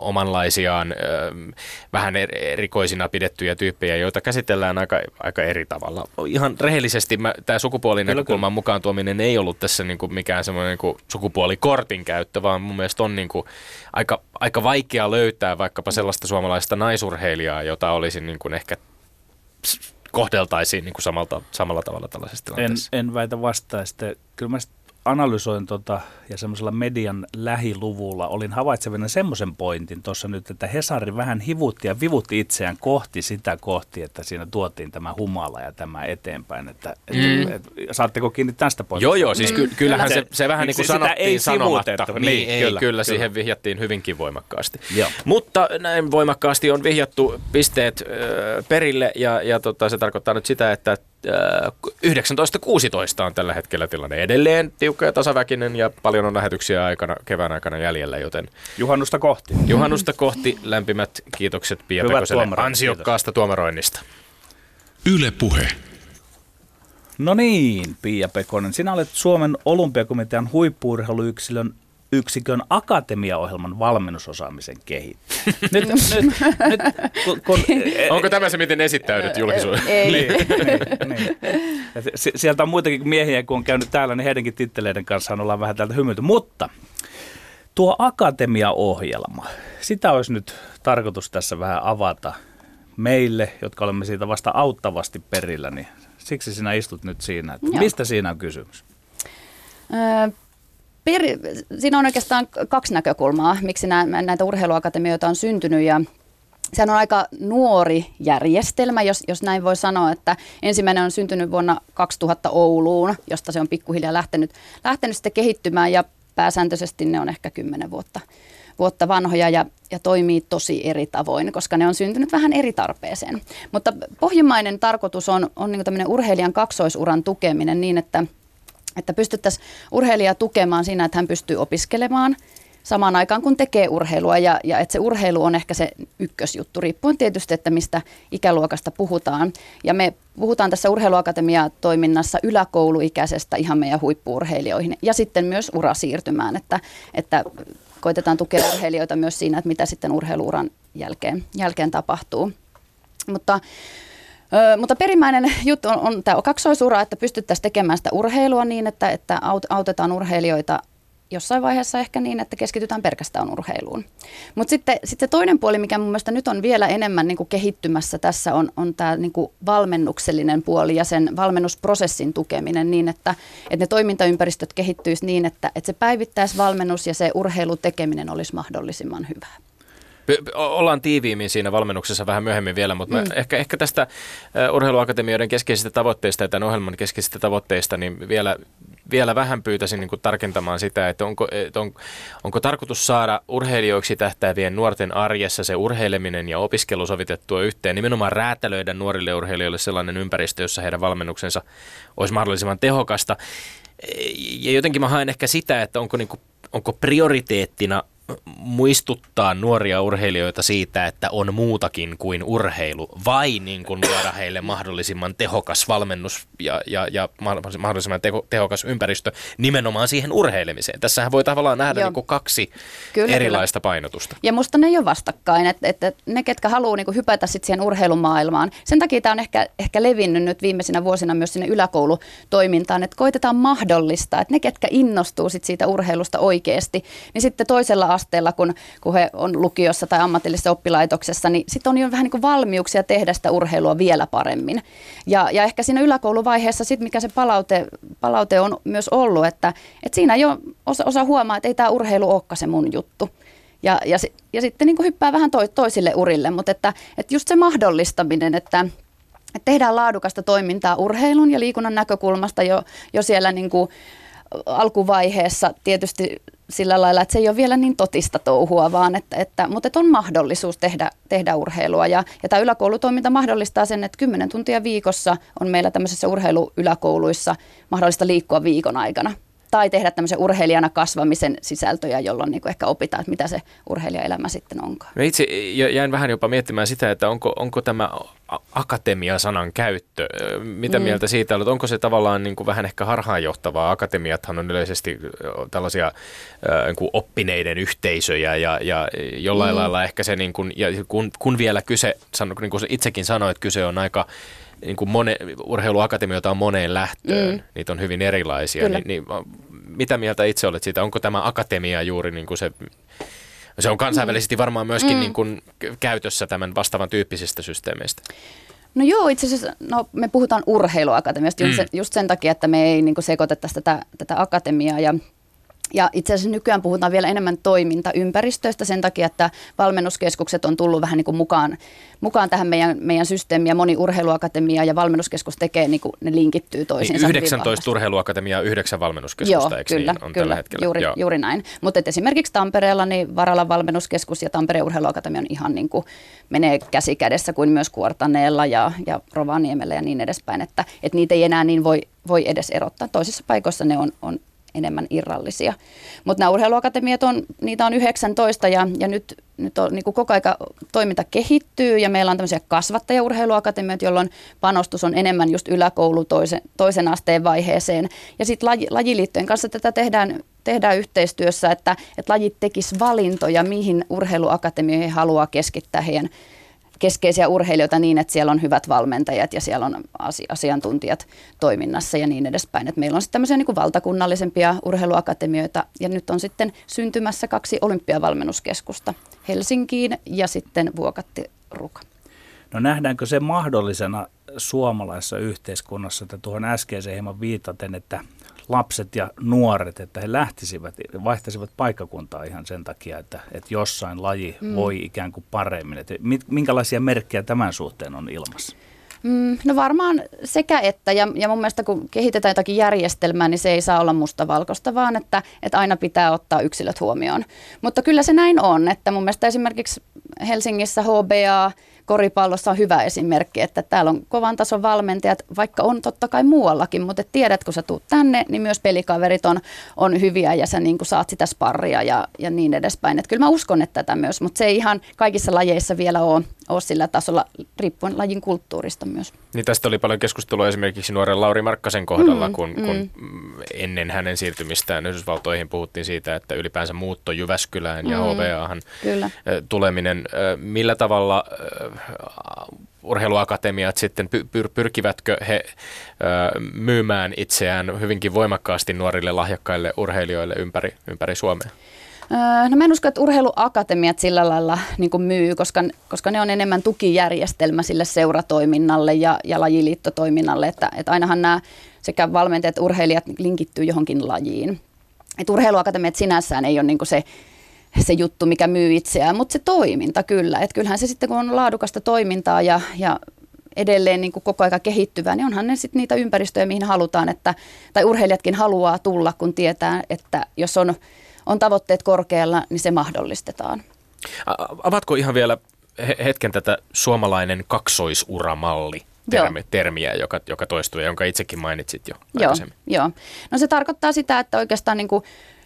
omanlaisiaan äh, vähän erikoisina pidettyjä tyyppejä, joita käsitellään aika, aika eri tavalla. Ihan rehellisesti mä, tämä sukupuolinäkökulman mukaan tuominen ei ollut tässä niin kuin mikään semmoinen niin kuin sukupuolikortin käyttö, vaan mun mielestä on niin kuin aika, aika vaikea löytää vaikkapa sellaista suomalaista naisurheilijaa, jota olisi niin kuin ehkä kohdeltaisiin niin kuin samalta, samalla tavalla tällaisessa tilanteessa. En, en väitä vastaan. Sitten, kyllä mä analysoin tota, ja semmoisella median lähiluvulla olin havaitsevina semmoisen pointin tuossa nyt, että Hesari vähän hivutti ja vivutti itseään kohti sitä kohti, että siinä tuotiin tämä humala ja tämä eteenpäin. Että, mm. et, et, saatteko kiinni tästä pointista? Joo, joo, siis ky- kyllähän se, se vähän niin kuin sanottiin ei sanomatta. Niin, niin ei, kyllä, kyllä, siihen vihjattiin hyvinkin voimakkaasti. Joo. Mutta näin voimakkaasti on vihjattu pisteet ö, perille ja, ja tota, se tarkoittaa nyt sitä, että 19.16 on tällä hetkellä tilanne edelleen tiukka ja tasaväkinen ja paljon on lähetyksiä aikana, kevään aikana jäljellä, joten... Juhannusta kohti. Juhannusta kohti. Lämpimät kiitokset Pia Pekoselle ansiokkaasta kiitos. tuomaroinnista. Yle Puhe. No niin, Pia Pekonen, sinä olet Suomen olympiakomitean huippuurheiluyksilön yksikön akatemiaohjelman valmennusosaamisen kehittäjä. Nyt, nyt, nyt, kun, kun, Onko tämä se, miten esittäydyt julkisuudessa? Ei. Niin, niin, niin. Sieltä on muitakin miehiä, kun on käynyt täällä, niin heidänkin titteleiden kanssa ollaan vähän täältä hymyilty. Mutta tuo akatemiaohjelma, sitä olisi nyt tarkoitus tässä vähän avata meille, jotka olemme siitä vasta auttavasti perillä, niin siksi sinä istut nyt siinä. Että mistä siinä on kysymys? Per, siinä on oikeastaan kaksi näkökulmaa, miksi näitä urheiluakatemioita on syntynyt ja Sehän on aika nuori järjestelmä, jos, jos näin voi sanoa, että ensimmäinen on syntynyt vuonna 2000 Ouluun, josta se on pikkuhiljaa lähtenyt, lähtenyt sitten kehittymään ja pääsääntöisesti ne on ehkä 10 vuotta, vuotta vanhoja ja, ja toimii tosi eri tavoin, koska ne on syntynyt vähän eri tarpeeseen. Mutta pohjimmainen tarkoitus on, on niin tämmöinen urheilijan kaksoisuran tukeminen niin, että – että pystyttäisiin urheilijaa tukemaan siinä, että hän pystyy opiskelemaan samaan aikaan, kun tekee urheilua. Ja, ja että se urheilu on ehkä se ykkösjuttu, riippuen tietysti, että mistä ikäluokasta puhutaan. Ja me puhutaan tässä urheiluakatemia-toiminnassa yläkouluikäisestä ihan meidän huippuurheilijoihin ja sitten myös urasiirtymään, että, että koitetaan tukea urheilijoita myös siinä, että mitä sitten urheiluuran jälkeen, jälkeen tapahtuu. Mutta Ö, mutta perimmäinen juttu on, on tämä kaksoisura, että pystyttäisiin tekemään sitä urheilua niin, että, että autetaan urheilijoita jossain vaiheessa ehkä niin, että keskitytään pelkästään urheiluun. Mutta sitten sit se toinen puoli, mikä mun mielestä nyt on vielä enemmän niin kuin kehittymässä tässä, on, on tämä niin kuin valmennuksellinen puoli ja sen valmennusprosessin tukeminen niin, että, että ne toimintaympäristöt kehittyisi niin, että, että se päivittäisvalmennus ja se urheilutekeminen olisi mahdollisimman hyvää. Ollaan tiiviimmin siinä valmennuksessa vähän myöhemmin vielä, mutta mm. ehkä, ehkä tästä urheiluakatemioiden keskeisistä tavoitteista ja tämän ohjelman keskeisistä tavoitteista, niin vielä, vielä vähän pyytäisin niin tarkentamaan sitä, että onko, että on, onko tarkoitus saada urheilijoiksi tähtäävien nuorten arjessa se urheileminen ja opiskelu sovitettua yhteen, nimenomaan räätälöidä nuorille urheilijoille sellainen ympäristö, jossa heidän valmennuksensa olisi mahdollisimman tehokasta. Ja jotenkin mä haen ehkä sitä, että onko, niin kuin, onko prioriteettina muistuttaa nuoria urheilijoita siitä, että on muutakin kuin urheilu, vai niin kuin luoda heille mahdollisimman tehokas valmennus ja, ja, ja mahdollisimman teho, tehokas ympäristö nimenomaan siihen urheilemiseen. Tässähän voi tavallaan nähdä niin kuin kaksi kyllä, erilaista kyllä. painotusta. Ja musta ne ei ole vastakkain, että, että ne, ketkä haluaa niin hypätä sit siihen urheilumaailmaan, sen takia tämä on ehkä, ehkä levinnyt nyt viimeisinä vuosina myös sinne yläkoulutoimintaan, että koitetaan mahdollistaa, että ne, ketkä innostuu sit siitä urheilusta oikeasti, niin sitten toisella yläasteella, kun, kun he on lukiossa tai ammatillisessa oppilaitoksessa, niin sitten on jo vähän niin kuin valmiuksia tehdä sitä urheilua vielä paremmin. Ja, ja ehkä siinä yläkouluvaiheessa sitten, mikä se palaute, palaute on myös ollut, että, että siinä jo osa, osa huomaa, että ei tämä urheilu olekaan se mun juttu. Ja, ja, ja sitten niin kuin hyppää vähän to, toisille urille, mutta että, että just se mahdollistaminen, että, että tehdään laadukasta toimintaa urheilun ja liikunnan näkökulmasta jo, jo siellä niin kuin alkuvaiheessa tietysti sillä lailla, että se ei ole vielä niin totista touhua, vaan että, että, mutta että on mahdollisuus tehdä, tehdä urheilua. Ja, ja tämä yläkoulutoiminta mahdollistaa sen, että 10 tuntia viikossa on meillä tämmöisissä urheiluyläkouluissa mahdollista liikkua viikon aikana tai tehdä tämmöisen urheilijana kasvamisen sisältöjä, jolloin niin kuin ehkä opitaan, että mitä se urheilijaelämä sitten onkaan. Mä itse jäin vähän jopa miettimään sitä, että onko, onko tämä akatemia-sanan käyttö, mitä mm. mieltä siitä olet? Onko se tavallaan niin kuin vähän ehkä harhaanjohtavaa? Akatemiathan on yleisesti tällaisia niin kuin oppineiden yhteisöjä ja, ja jollain mm. lailla ehkä se, niin kuin, ja kun, kun vielä kyse, niin kuin itsekin sanoit, kyse on aika niin kuin mone, urheiluakatemioita on moneen lähtöön, mm. niitä on hyvin erilaisia, niin, niin mitä mieltä itse olet siitä? Onko tämä akatemia juuri niin kuin se, se on kansainvälisesti varmaan myöskin mm. niin kuin käytössä tämän vastaavan tyyppisistä systeemeistä? No joo, itse asiassa no, me puhutaan urheiluakatemiasta mm. just, sen, just sen takia, että me ei niin kuin, tätä, tätä akatemiaa ja ja itse asiassa nykyään puhutaan vielä enemmän toimintaympäristöistä sen takia, että valmennuskeskukset on tullut vähän niin kuin mukaan, mukaan tähän meidän, meidän systeemiin ja moni urheiluakatemia ja valmennuskeskus tekee, niin kuin ne linkittyy toisiinsa. Niin 19 urheiluakatemiaa, 9 valmennuskeskusta, Joo, eikö kyllä, niin on kyllä, tällä hetkellä? Juuri, Joo. juuri näin. Mutta esimerkiksi Tampereella niin Varalan valmennuskeskus ja Tampereen urheiluakatemia on ihan niin kuin menee käsi kädessä kuin myös Kuortaneella ja, ja Rovaniemellä ja niin edespäin, että, että niitä ei enää niin voi, voi edes erottaa. Toisissa paikoissa ne on, on enemmän irrallisia. Mutta nämä urheiluakatemiat on, niitä on 19 ja, ja nyt, nyt on, niin kuin koko aika toiminta kehittyy ja meillä on tämmöisiä kasvattajaurheiluakatemioita, jolloin panostus on enemmän just yläkoulu toisen, toisen asteen vaiheeseen. Ja sitten laji, lajiliittojen kanssa tätä tehdään, tehdään yhteistyössä, että, että lajit tekis valintoja, mihin urheiluakatemioihin haluaa keskittää heidän keskeisiä urheilijoita niin, että siellä on hyvät valmentajat ja siellä on asiantuntijat toiminnassa ja niin edespäin. Et meillä on sitten tämmöisiä niin valtakunnallisempia urheiluakatemioita ja nyt on sitten syntymässä kaksi olympiavalmennuskeskusta Helsinkiin ja sitten Vuokatti Ruka. No nähdäänkö se mahdollisena suomalaisessa yhteiskunnassa, että tuohon äskeiseen hieman viitaten, että lapset ja nuoret, että he lähtisivät, vaihtaisivat paikkakuntaa ihan sen takia, että, että jossain laji mm. voi ikään kuin paremmin. Että minkälaisia merkkejä tämän suhteen on ilmassa? Mm, no varmaan sekä että, ja, ja mun mielestä kun kehitetään jotakin järjestelmää, niin se ei saa olla mustavalkoista, vaan että, että aina pitää ottaa yksilöt huomioon. Mutta kyllä se näin on, että mun mielestä esimerkiksi Helsingissä HBA, koripallossa on hyvä esimerkki, että täällä on kovan tason valmentajat, vaikka on totta kai muuallakin, mutta tiedät, kun sä tuut tänne, niin myös pelikaverit on, on hyviä ja sä niin saat sitä sparria ja, ja niin edespäin. Et kyllä mä uskon, että tätä myös, mutta se ei ihan kaikissa lajeissa vielä ole, ole sillä tasolla, riippuen lajin kulttuurista myös. Niin tästä oli paljon keskustelua esimerkiksi nuoren Lauri Markkasen kohdalla, mm, kun, mm. kun ennen hänen siirtymistään Yhdysvaltoihin puhuttiin siitä, että ylipäänsä muutto Jyväskylään ja mm, HVAhan kyllä. tuleminen. Millä tavalla urheiluakatemiat sitten pyr- pyrkivätkö he myymään itseään hyvinkin voimakkaasti nuorille lahjakkaille urheilijoille ympäri, ympäri Suomea? No mä en usko, että urheiluakatemiat sillä lailla niin myy, koska, koska ne on enemmän tukijärjestelmä sille seuratoiminnalle ja, ja lajiliittotoiminnalle, että, että ainahan nämä sekä valmentajat että urheilijat linkittyy johonkin lajiin. Et urheiluakatemiat sinänsään ei ole niin se se juttu, mikä myy itseään, mutta se toiminta kyllä. Että kyllähän se sitten, kun on laadukasta toimintaa ja, ja edelleen niin kuin koko aika kehittyvää, niin onhan ne sitten niitä ympäristöjä, mihin halutaan, että, tai urheilijatkin haluaa tulla, kun tietää, että jos on, on tavoitteet korkealla, niin se mahdollistetaan. Avatko ihan vielä hetken tätä suomalainen kaksoisuramalli? termi, termiä, joka, joka toistuu ja jonka itsekin mainitsit jo joo, aikaisemmin. Joo, no se tarkoittaa sitä, että oikeastaan niin kuin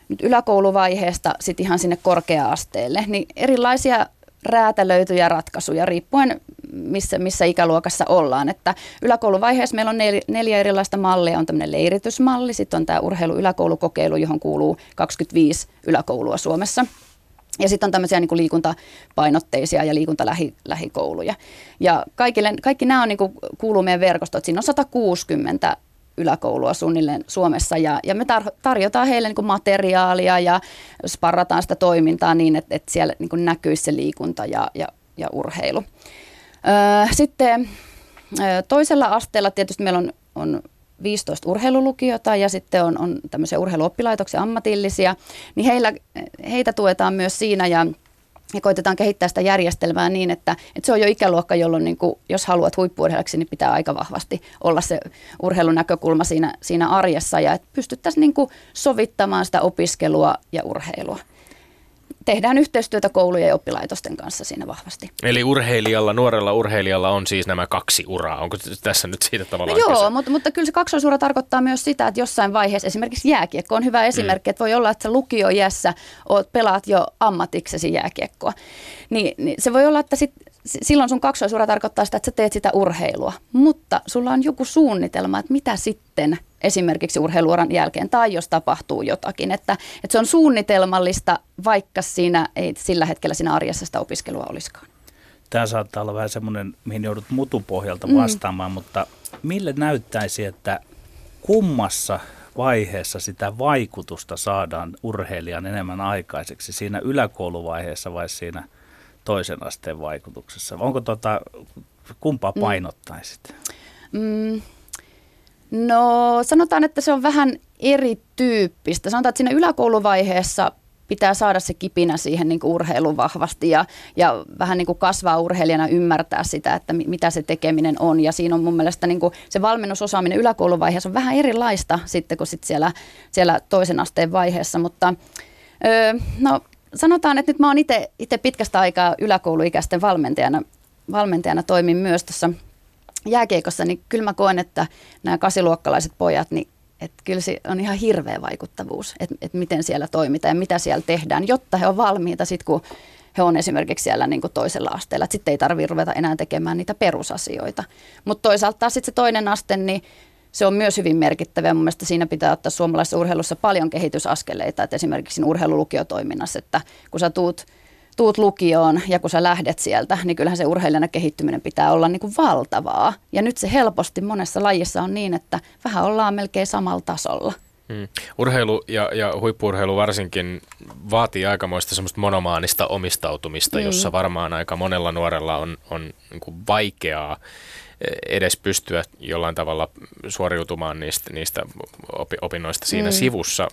nyt yläkouluvaiheesta sitten ihan sinne korkea-asteelle, niin erilaisia räätälöityjä ratkaisuja riippuen missä, missä ikäluokassa ollaan. Että yläkouluvaiheessa meillä on neljä, erilaista mallia. On tämmöinen leiritysmalli, sitten on tämä urheilu-yläkoulukokeilu, johon kuuluu 25 yläkoulua Suomessa. Ja sitten on tämmöisiä niin kuin liikuntapainotteisia ja liikuntalähikouluja. Ja kaikille, kaikki nämä on, niin kuin, kuuluu meidän verkostoon. Siinä on 160 yläkoulua suunnilleen Suomessa ja, ja me tar- tarjotaan heille niin materiaalia ja sparrataan sitä toimintaa niin, että, että siellä niin näkyisi se liikunta ja, ja, ja urheilu. Sitten toisella asteella tietysti meillä on, on 15 urheilulukiota ja sitten on, on tämmöisiä urheiluoppilaitoksia ammatillisia, niin heillä, heitä tuetaan myös siinä ja ja koitetaan kehittää sitä järjestelmää niin, että, että se on jo ikäluokka, jolloin niin kuin, jos haluat huippuurheilijaksi, niin pitää aika vahvasti olla se urheilunäkökulma siinä, siinä arjessa. Ja että pystyttäisiin niin kuin sovittamaan sitä opiskelua ja urheilua tehdään yhteistyötä koulujen ja oppilaitosten kanssa siinä vahvasti. Eli urheilijalla, nuorella urheilijalla on siis nämä kaksi uraa. Onko tässä nyt siitä tavallaan no Joo, mutta, mutta kyllä se kaksoisura tarkoittaa myös sitä, että jossain vaiheessa esimerkiksi jääkiekko on hyvä esimerkki, mm. että voi olla, että sä lukioiässä oot, pelaat jo ammatiksesi jääkiekkoa. Niin, niin se voi olla, että sit, silloin sun kaksoisura tarkoittaa sitä, että sä teet sitä urheilua, mutta sulla on joku suunnitelma, että mitä sitten esimerkiksi urheiluuran jälkeen tai jos tapahtuu jotakin. Että, että se on suunnitelmallista, vaikka siinä ei sillä hetkellä siinä arjessa sitä opiskelua olisikaan. Tämä saattaa olla vähän semmoinen, mihin joudut mutupohjalta mm. vastaamaan, mm. mutta mille näyttäisi, että kummassa vaiheessa sitä vaikutusta saadaan urheilijan enemmän aikaiseksi, siinä yläkouluvaiheessa vai siinä toisen asteen vaikutuksessa? Onko tota, kumpaa mm. painottaisit? Mm. No sanotaan, että se on vähän erityyppistä. Sanotaan, että siinä yläkouluvaiheessa pitää saada se kipinä siihen niin urheiluun vahvasti ja, ja vähän niin kuin kasvaa urheilijana ymmärtää sitä, että mitä se tekeminen on. Ja siinä on mun mielestä niin kuin se valmennusosaaminen yläkouluvaiheessa on vähän erilaista sitten kuin sit siellä, siellä toisen asteen vaiheessa, mutta öö, no sanotaan, että nyt mä oon itse pitkästä aikaa yläkouluikäisten valmentajana, valmentajana toimin myös tuossa jääkiekossa, niin kyllä mä koen, että nämä kasiluokkalaiset pojat, niin että kyllä se on ihan hirveä vaikuttavuus, että, että miten siellä toimitaan ja mitä siellä tehdään, jotta he on valmiita sitten, kun he on esimerkiksi siellä niin kuin toisella asteella. Sitten ei tarvitse ruveta enää tekemään niitä perusasioita. Mutta toisaalta taas sitten se toinen aste, niin se on myös hyvin merkittävä. Mun mielestä siinä pitää ottaa suomalaisessa urheilussa paljon kehitysaskeleita, että esimerkiksi urheilulukiotoiminnassa, että kun sä tuut – tuut lukioon ja kun sä lähdet sieltä, niin kyllähän se urheilijana kehittyminen pitää olla niin kuin valtavaa. Ja nyt se helposti monessa lajissa on niin, että vähän ollaan melkein samalla tasolla. Hmm. Urheilu ja, ja huippuurheilu varsinkin vaatii aikamoista semmoista monomaanista omistautumista, hmm. jossa varmaan aika monella nuorella on, on niin vaikeaa edes pystyä jollain tavalla suoriutumaan niistä, niistä opinnoista siinä mm, sivussa.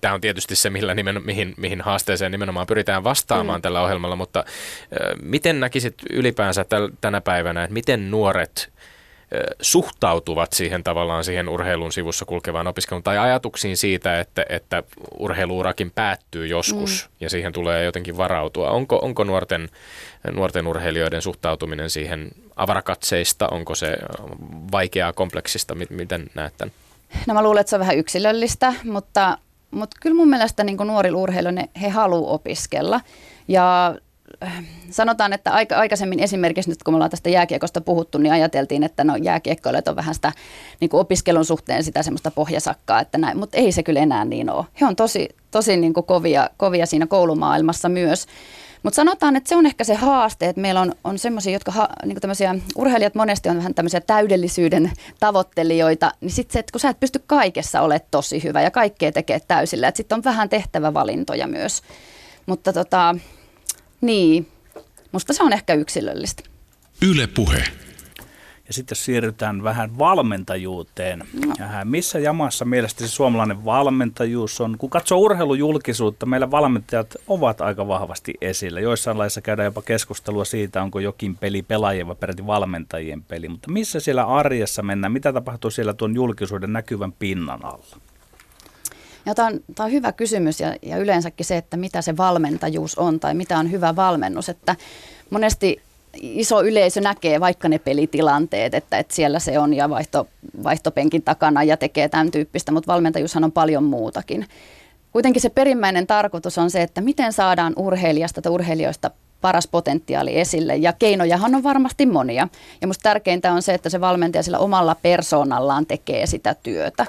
Tämä on tietysti se, millä nimen, mihin, mihin haasteeseen nimenomaan pyritään vastaamaan mm. tällä ohjelmalla, mutta miten näkisit ylipäänsä täl, tänä päivänä, että miten nuoret suhtautuvat siihen tavallaan siihen urheilun sivussa kulkevaan opiskeluun tai ajatuksiin siitä, että, että urheiluurakin päättyy joskus mm. ja siihen tulee jotenkin varautua. Onko, onko nuorten, nuorten urheilijoiden suhtautuminen siihen avarakatseista, onko se vaikeaa, kompleksista, miten näet tämän? No mä luulen, että se on vähän yksilöllistä, mutta, mutta kyllä mun mielestä niin nuorilla urheilijoilla he haluavat opiskella ja sanotaan, että aika, aikaisemmin esimerkiksi nyt kun me ollaan tästä jääkiekosta puhuttu, niin ajateltiin, että no jääkiekkoilijat on vähän sitä niin kuin opiskelun suhteen sitä semmoista pohjasakkaa, että näin, mutta ei se kyllä enää niin ole. He on tosi, tosi niin kuin kovia, kovia siinä koulumaailmassa myös. Mutta sanotaan, että se on ehkä se haaste, että meillä on, on semmoisia, jotka ha, niin tämmöisiä, urheilijat monesti on vähän tämmöisiä täydellisyyden tavoittelijoita, niin sitten se, että kun sä et pysty kaikessa olemaan tosi hyvä ja kaikkea tekee täysillä, että sitten on vähän tehtävä valintoja myös. Mutta tota, niin, musta se on ehkä yksilöllistä. Yle puhe. Ja sitten siirrytään vähän valmentajuuteen. No. Missä jamassa mielestäni suomalainen valmentajuus on? Kun katsoo urheilujulkisuutta, meillä valmentajat ovat aika vahvasti esillä. Joissain laissa käydään jopa keskustelua siitä, onko jokin peli pelaajien vai peräti valmentajien peli. Mutta missä siellä arjessa mennään? Mitä tapahtuu siellä tuon julkisuuden näkyvän pinnan alla? Ja tämä on, tämä on hyvä kysymys ja, ja yleensäkin se, että mitä se valmentajuus on tai mitä on hyvä valmennus. Että monesti iso yleisö näkee vaikka ne pelitilanteet, että, että siellä se on ja vaihto, vaihtopenkin takana ja tekee tämän tyyppistä, mutta valmentajuushan on paljon muutakin. Kuitenkin se perimmäinen tarkoitus on se, että miten saadaan urheilijasta tai urheilijoista paras potentiaali esille. Ja keinojahan on varmasti monia. Ja musta tärkeintä on se, että se valmentaja sillä omalla persoonallaan tekee sitä työtä.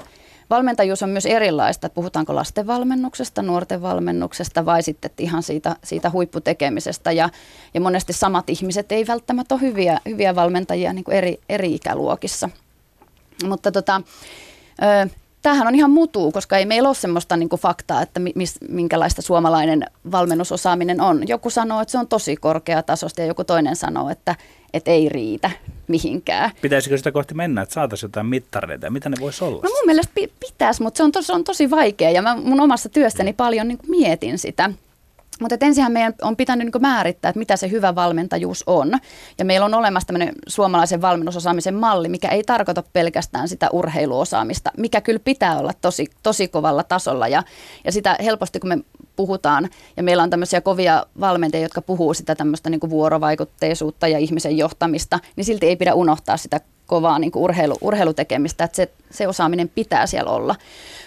Valmentajuus on myös erilaista, että puhutaanko lasten valmennuksesta, nuorten valmennuksesta vai sitten ihan siitä, siitä huipputekemisestä. Ja, ja monesti samat ihmiset ei välttämättä ole hyviä, hyviä valmentajia niin kuin eri, eri ikäluokissa. Mutta tota, ö, tämähän on ihan mutuu, koska ei meillä ole semmoista niin kuin faktaa, että mis, minkälaista suomalainen valmennusosaaminen on. Joku sanoo, että se on tosi korkeatasosta ja joku toinen sanoo, että, että ei riitä mihinkään. Pitäisikö sitä kohti mennä, että saataisiin jotain mittareita ja mitä ne voisi olla? No mun mielestä pitäisi, mutta se on, tos, se on tosi vaikea ja mä mun omassa työssäni paljon niin mietin sitä. Mutta ensinhän meidän on pitänyt niin määrittää, että mitä se hyvä valmentajuus on. Ja meillä on olemassa tämmöinen suomalaisen valmennusosaamisen malli, mikä ei tarkoita pelkästään sitä urheiluosaamista, mikä kyllä pitää olla tosi, tosi kovalla tasolla. Ja, ja sitä helposti, kun me puhutaan, ja meillä on tämmöisiä kovia valmentajia, jotka puhuu sitä tämmöistä niin vuorovaikutteisuutta ja ihmisen johtamista, niin silti ei pidä unohtaa sitä kovaa niin urheilu, urheilutekemistä, että se, se osaaminen pitää siellä olla.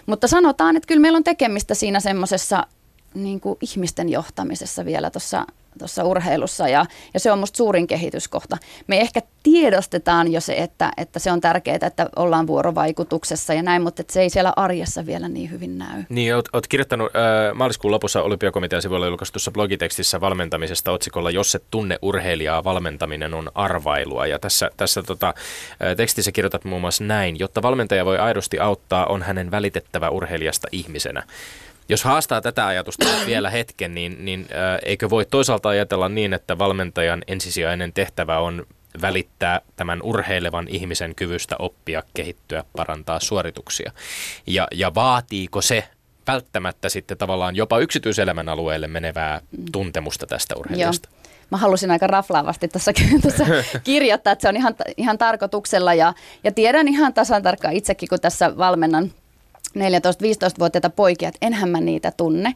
Mutta sanotaan, että kyllä meillä on tekemistä siinä semmoisessa niin kuin ihmisten johtamisessa vielä tuossa tuossa urheilussa ja, ja se on musta suurin kehityskohta. Me ehkä tiedostetaan jo se, että, että se on tärkeää, että ollaan vuorovaikutuksessa ja näin, mutta se ei siellä arjessa vielä niin hyvin näy. Niin, oot, oot kirjoittanut äh, maaliskuun lopussa Olympiakomitean sivuilla julkaistussa blogitekstissä valmentamisesta otsikolla Jos et tunne urheilijaa, valmentaminen on arvailua. Ja tässä, tässä tota, äh, tekstissä kirjoitat muun muassa näin, jotta valmentaja voi aidosti auttaa, on hänen välitettävä urheilijasta ihmisenä. Jos haastaa tätä ajatusta vielä hetken, niin, niin äh, eikö voi toisaalta ajatella niin, että valmentajan ensisijainen tehtävä on välittää tämän urheilevan ihmisen kyvystä oppia, kehittyä, parantaa suorituksia. Ja, ja vaatiiko se välttämättä sitten tavallaan jopa yksityiselämän alueelle menevää tuntemusta tästä urheilijasta? Joo. Mä halusin aika raflaavasti tuossa, tuossa kirjoittaa, että se on ihan, ihan tarkoituksella ja, ja tiedän ihan tasan tarkkaan itsekin, kun tässä valmennan 14-15-vuotiaita poikia, että enhän mä niitä tunne.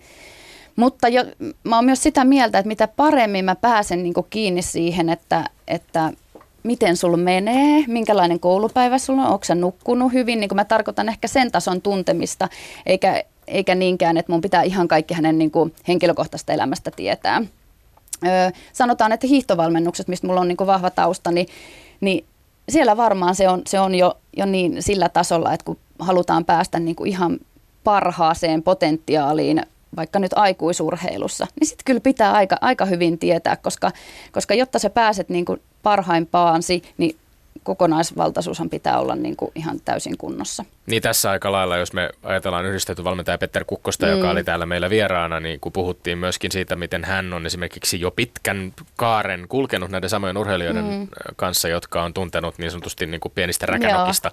Mutta jo, mä oon myös sitä mieltä, että mitä paremmin mä pääsen niin kiinni siihen, että, että miten sulla menee, minkälainen koulupäivä sulla on, onko sä nukkunut hyvin, niin mä tarkoitan ehkä sen tason tuntemista, eikä, eikä niinkään, että mun pitää ihan kaikki hänen niin kuin henkilökohtaista elämästä tietää. Öö, sanotaan, että hiihtovalmennukset, mistä mulla on niin kuin vahva tausta, niin, niin siellä varmaan se on, se on jo, jo niin sillä tasolla, että kun halutaan päästä niin kuin ihan parhaaseen potentiaaliin vaikka nyt aikuisurheilussa, niin sitten kyllä pitää aika, aika hyvin tietää, koska, koska jotta sä pääset niin kuin parhaimpaansi, niin kokonaisvaltaisuushan pitää olla niin kuin ihan täysin kunnossa. Niin tässä aika lailla, jos me ajatellaan yhdistetty valmentaja Petter Kukkosta, mm. joka oli täällä meillä vieraana, niin kun puhuttiin myöskin siitä, miten hän on esimerkiksi jo pitkän kaaren kulkenut näiden samojen urheilijoiden mm. kanssa, jotka on tuntenut niin sanotusti niin kuin pienistä räkänokista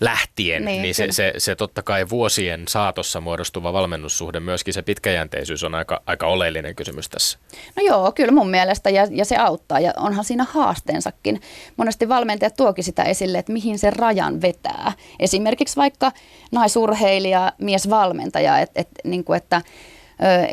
lähtien, niin, niin se, se, se totta kai vuosien saatossa muodostuva valmennussuhde, myöskin se pitkäjänteisyys on aika, aika oleellinen kysymys tässä. No joo, kyllä mun mielestä, ja, ja se auttaa, ja onhan siinä haasteensakin. Monesti valmentajat tuokin sitä esille, että mihin se rajan vetää. Esimerkiksi vaikka naisurheilija, miesvalmentaja, et, et, niin kuin, että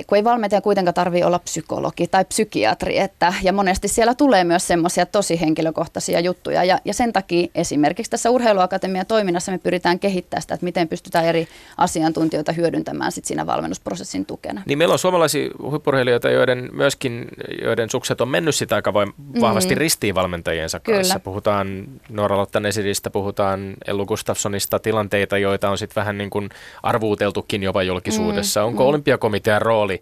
kun ei valmentaja kuitenkaan tarvitse olla psykologi tai psykiatri, että, ja monesti siellä tulee myös semmoisia tosi henkilökohtaisia juttuja, ja, ja sen takia esimerkiksi tässä Urheiluakatemian toiminnassa me pyritään kehittämään sitä, että miten pystytään eri asiantuntijoita hyödyntämään sit siinä valmennusprosessin tukena. Niin meillä on suomalaisia huippurheilijoita, joiden myöskin, joiden sukset on mennyt sitä aika voim- vahvasti mm. ristiin valmentajiensa kanssa. Kyllä. Puhutaan Noora Lottan Esidistä, puhutaan Ellu Gustafssonista, tilanteita, joita on sitten vähän niin kuin arvuuteltukin jopa julkisuudessa. Mm. Onko olympiakomitea valmentajan rooli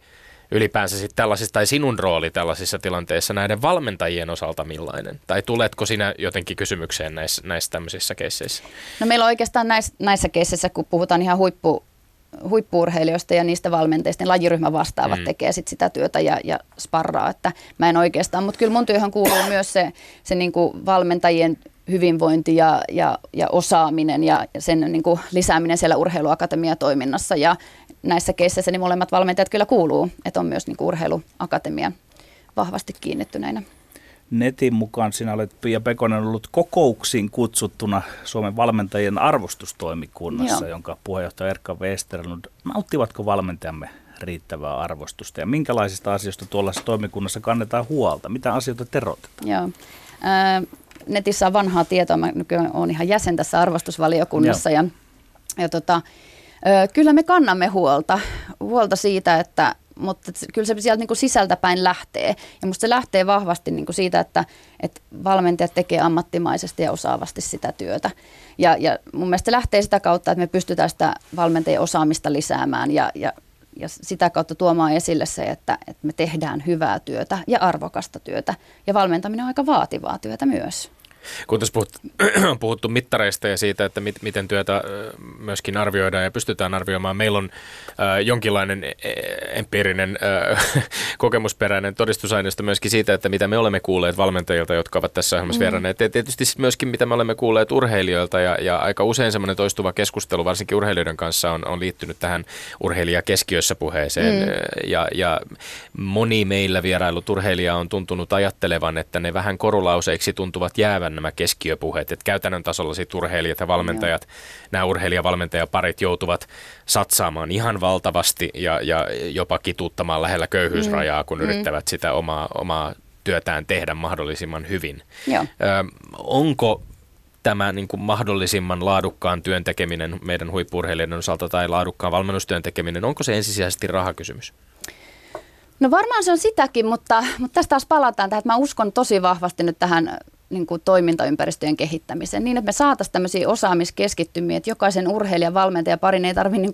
ylipäänsä sitten tällaisissa, tai sinun rooli tällaisissa tilanteissa näiden valmentajien osalta millainen? Tai tuletko sinä jotenkin kysymykseen näissä, näissä tämmöisissä keisseissä? No meillä on oikeastaan näissä, näissä keisseissä, kun puhutaan ihan huippu, huippuurheilijoista ja niistä valmenteista, niin lajiryhmä vastaavat mm. tekee sit sitä työtä ja, ja sparraa, että mä en oikeastaan, mutta kyllä mun työhön kuuluu myös se, se niin kuin valmentajien hyvinvointi ja, ja, ja osaaminen ja sen niin kuin lisääminen siellä urheiluakatemiatoiminnassa ja näissä keisseissä niin molemmat valmentajat kyllä kuuluu, että on myös niin kuin urheiluakatemia vahvasti kiinnittyneinä. Netin mukaan sinä olet Pia Pekonen ollut kokouksiin kutsuttuna Suomen valmentajien arvostustoimikunnassa, Joo. jonka puheenjohtaja Erkka Westerlund. Nauttivatko valmentajamme riittävää arvostusta ja minkälaisista asioista tuollaisessa toimikunnassa kannetaan huolta? Mitä asioita terotetaan? Joo. Äh, netissä on vanhaa tietoa. Mä nykyään olen ihan jäsen tässä arvostusvaliokunnassa Joo. ja, ja tota, Kyllä me kannamme huolta, huolta siitä, että, mutta kyllä se sieltä niin kuin sisältäpäin lähtee. Ja musta se lähtee vahvasti niin kuin siitä, että, että valmentajat tekee ammattimaisesti ja osaavasti sitä työtä. Ja, ja mun mielestä se lähtee sitä kautta, että me pystytään sitä valmentajien osaamista lisäämään ja, ja, ja sitä kautta tuomaan esille se, että, että me tehdään hyvää työtä ja arvokasta työtä. Ja valmentaminen on aika vaativaa työtä myös. Kun tässä puhut, on puhuttu mittareista ja siitä, että mit, miten työtä myöskin arvioidaan ja pystytään arvioimaan. Meillä on äh, jonkinlainen empiirinen äh, kokemusperäinen todistusaineisto myöskin siitä, että mitä me olemme kuulleet valmentajilta, jotka ovat tässä ohjelmassa mm. vieraneet. Ja tietysti myöskin mitä me olemme kuulleet urheilijoilta ja, ja aika usein semmoinen toistuva keskustelu, varsinkin urheilijoiden kanssa, on, on liittynyt tähän urheilija keskiössä puheeseen. Mm. Ja, ja moni meillä vierailut urheilija on tuntunut ajattelevan, että ne vähän korulauseiksi tuntuvat jäävän nämä keskiöpuheet. Että käytännön tasolla sit urheilijat ja valmentajat, Joo. nämä urheilija-valmentajaparit joutuvat satsaamaan ihan valtavasti ja, ja jopa kituuttamaan lähellä köyhyysrajaa, kun mm. yrittävät sitä omaa, omaa työtään tehdä mahdollisimman hyvin. Joo. Ö, onko tämä niin kuin mahdollisimman laadukkaan työn tekeminen meidän huippurheilijoiden osalta tai laadukkaan valmennustyön tekeminen, onko se ensisijaisesti rahakysymys? No varmaan se on sitäkin, mutta, mutta tästä taas palataan tähän, että mä uskon tosi vahvasti nyt tähän niin kuin toimintaympäristöjen kehittämiseen, niin että me saataisiin tämmöisiä osaamiskeskittymiä, että jokaisen urheilijan valmentaja parin ei tarvitse niin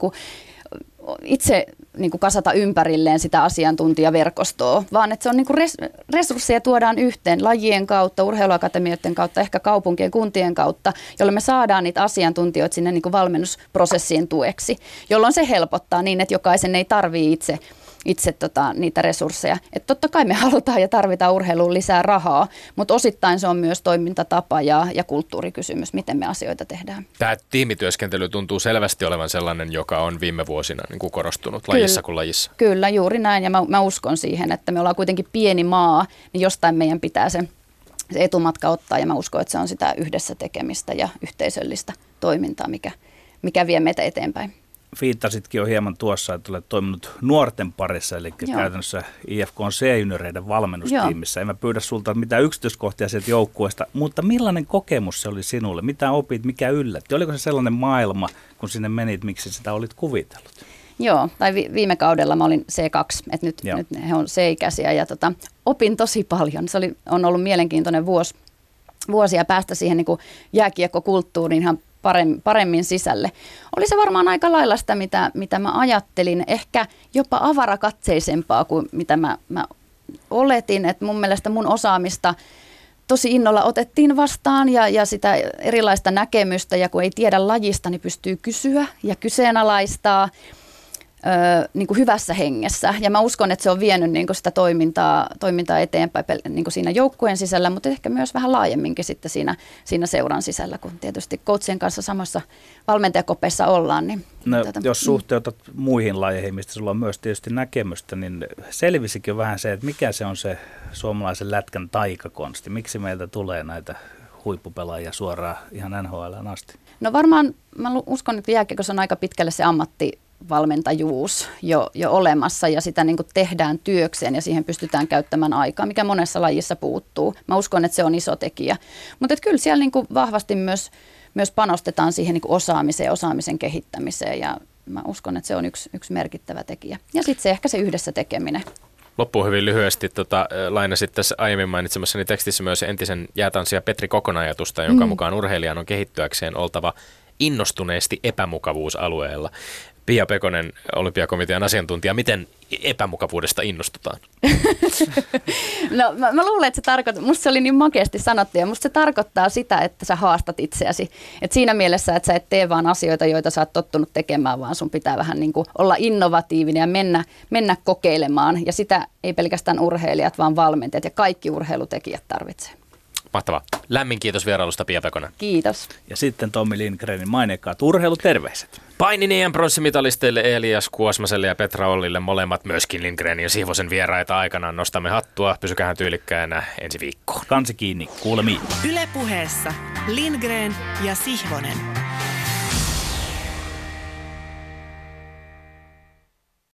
itse niin kuin kasata ympärilleen sitä asiantuntijaverkostoa, vaan että se on niin kuin res, resursseja tuodaan yhteen lajien kautta, urheiluakatemioiden kautta, ehkä kaupunkien, kuntien kautta, jolloin me saadaan niitä asiantuntijoita sinne niin kuin valmennusprosessien tueksi, jolloin se helpottaa niin, että jokaisen ei tarvitse itse itse tota, niitä resursseja. Et totta kai me halutaan ja tarvitaan urheiluun lisää rahaa, mutta osittain se on myös toimintatapa ja, ja kulttuurikysymys, miten me asioita tehdään. Tämä tiimityöskentely tuntuu selvästi olevan sellainen, joka on viime vuosina niin kuin korostunut kyllä, lajissa kuin lajissa. Kyllä, juuri näin ja mä, mä uskon siihen, että me ollaan kuitenkin pieni maa, niin jostain meidän pitää se se etumatka ottaa ja mä uskon, että se on sitä yhdessä tekemistä ja yhteisöllistä toimintaa, mikä, mikä vie meitä eteenpäin viittasitkin jo hieman tuossa, että olet toiminut nuorten parissa, eli Joo. käytännössä IFK on C-junioreiden valmennustiimissä. En mä pyydä sulta mitään yksityiskohtia sieltä joukkueesta, mutta millainen kokemus se oli sinulle? Mitä opit, mikä yllätti? Oliko se sellainen maailma, kun sinne menit, miksi sitä olit kuvitellut? Joo, tai vi- viime kaudella mä olin C2, että nyt, nyt he on C-ikäisiä ja tota, opin tosi paljon. Se oli, on ollut mielenkiintoinen vuosi, vuosia päästä siihen niin jääkiekkokulttuuriin ihan paremmin, sisälle. Oli se varmaan aika lailla sitä, mitä, mitä mä ajattelin, ehkä jopa avarakatseisempaa kuin mitä mä, mä oletin, että mun mielestä mun osaamista tosi innolla otettiin vastaan ja, ja sitä erilaista näkemystä. Ja kun ei tiedä lajista, niin pystyy kysyä ja kyseenalaistaa ö, niin kuin hyvässä hengessä. Ja mä uskon, että se on vienyt niin kuin sitä toimintaa, toimintaa eteenpäin niin kuin siinä joukkueen sisällä, mutta ehkä myös vähän laajemminkin sitten siinä, siinä seuran sisällä, kun tietysti coachien kanssa samassa valmentajakopeissa ollaan. Niin, no, tätä, jos mm. suhteutat mm. muihin lajeihin, mistä sulla on myös tietysti näkemystä, niin selvisikö vähän se, että mikä se on se suomalaisen lätkän taikakonsti? Miksi meiltä tulee näitä huippupelaajia suoraan ihan NHL asti? No varmaan, mä uskon, että jääkiekossa on aika pitkälle se ammatti valmentajuus jo, jo olemassa ja sitä niin tehdään työkseen ja siihen pystytään käyttämään aikaa, mikä monessa lajissa puuttuu. Mä uskon, että se on iso tekijä. Mutta kyllä siellä niin vahvasti myös, myös panostetaan siihen niin osaamiseen ja osaamisen kehittämiseen ja mä uskon, että se on yksi, yksi merkittävä tekijä. Ja sitten se ehkä se yhdessä tekeminen. Loppuun hyvin lyhyesti tota, lainasit tässä aiemmin mainitsemassani tekstissä myös entisen jäätanssia Petri Kokonajatusta, jonka mm. mukaan urheilijan on kehittyäkseen oltava innostuneesti epämukavuusalueella. Pia Pekonen, olympiakomitean asiantuntija, miten epämukavuudesta innostutaan? no mä, mä luulen, että se tarkoittaa, musta se oli niin makeasti sanottu ja musta se tarkoittaa sitä, että sä haastat itseäsi. Et siinä mielessä, että sä et tee vaan asioita, joita sä oot tottunut tekemään, vaan sun pitää vähän niin kuin olla innovatiivinen ja mennä, mennä kokeilemaan. Ja sitä ei pelkästään urheilijat, vaan valmentajat ja kaikki urheilutekijät tarvitsee. Mahtavaa. Lämmin kiitos vierailusta Pia Pekonen. Kiitos. Ja sitten Tommi Lindgrenin maineikkaat urheiluterveiset. Painin EM pronssimitalisteille Elias Kuosmaselle ja Petra Ollille molemmat myöskin Lindgren ja Sihvosen vieraita aikanaan. Nostamme hattua, pysykään tyylikkäänä ensi viikkoon. Kansi kiinni, kuulemiin. Ylepuheessa Lindgren ja Sihvonen.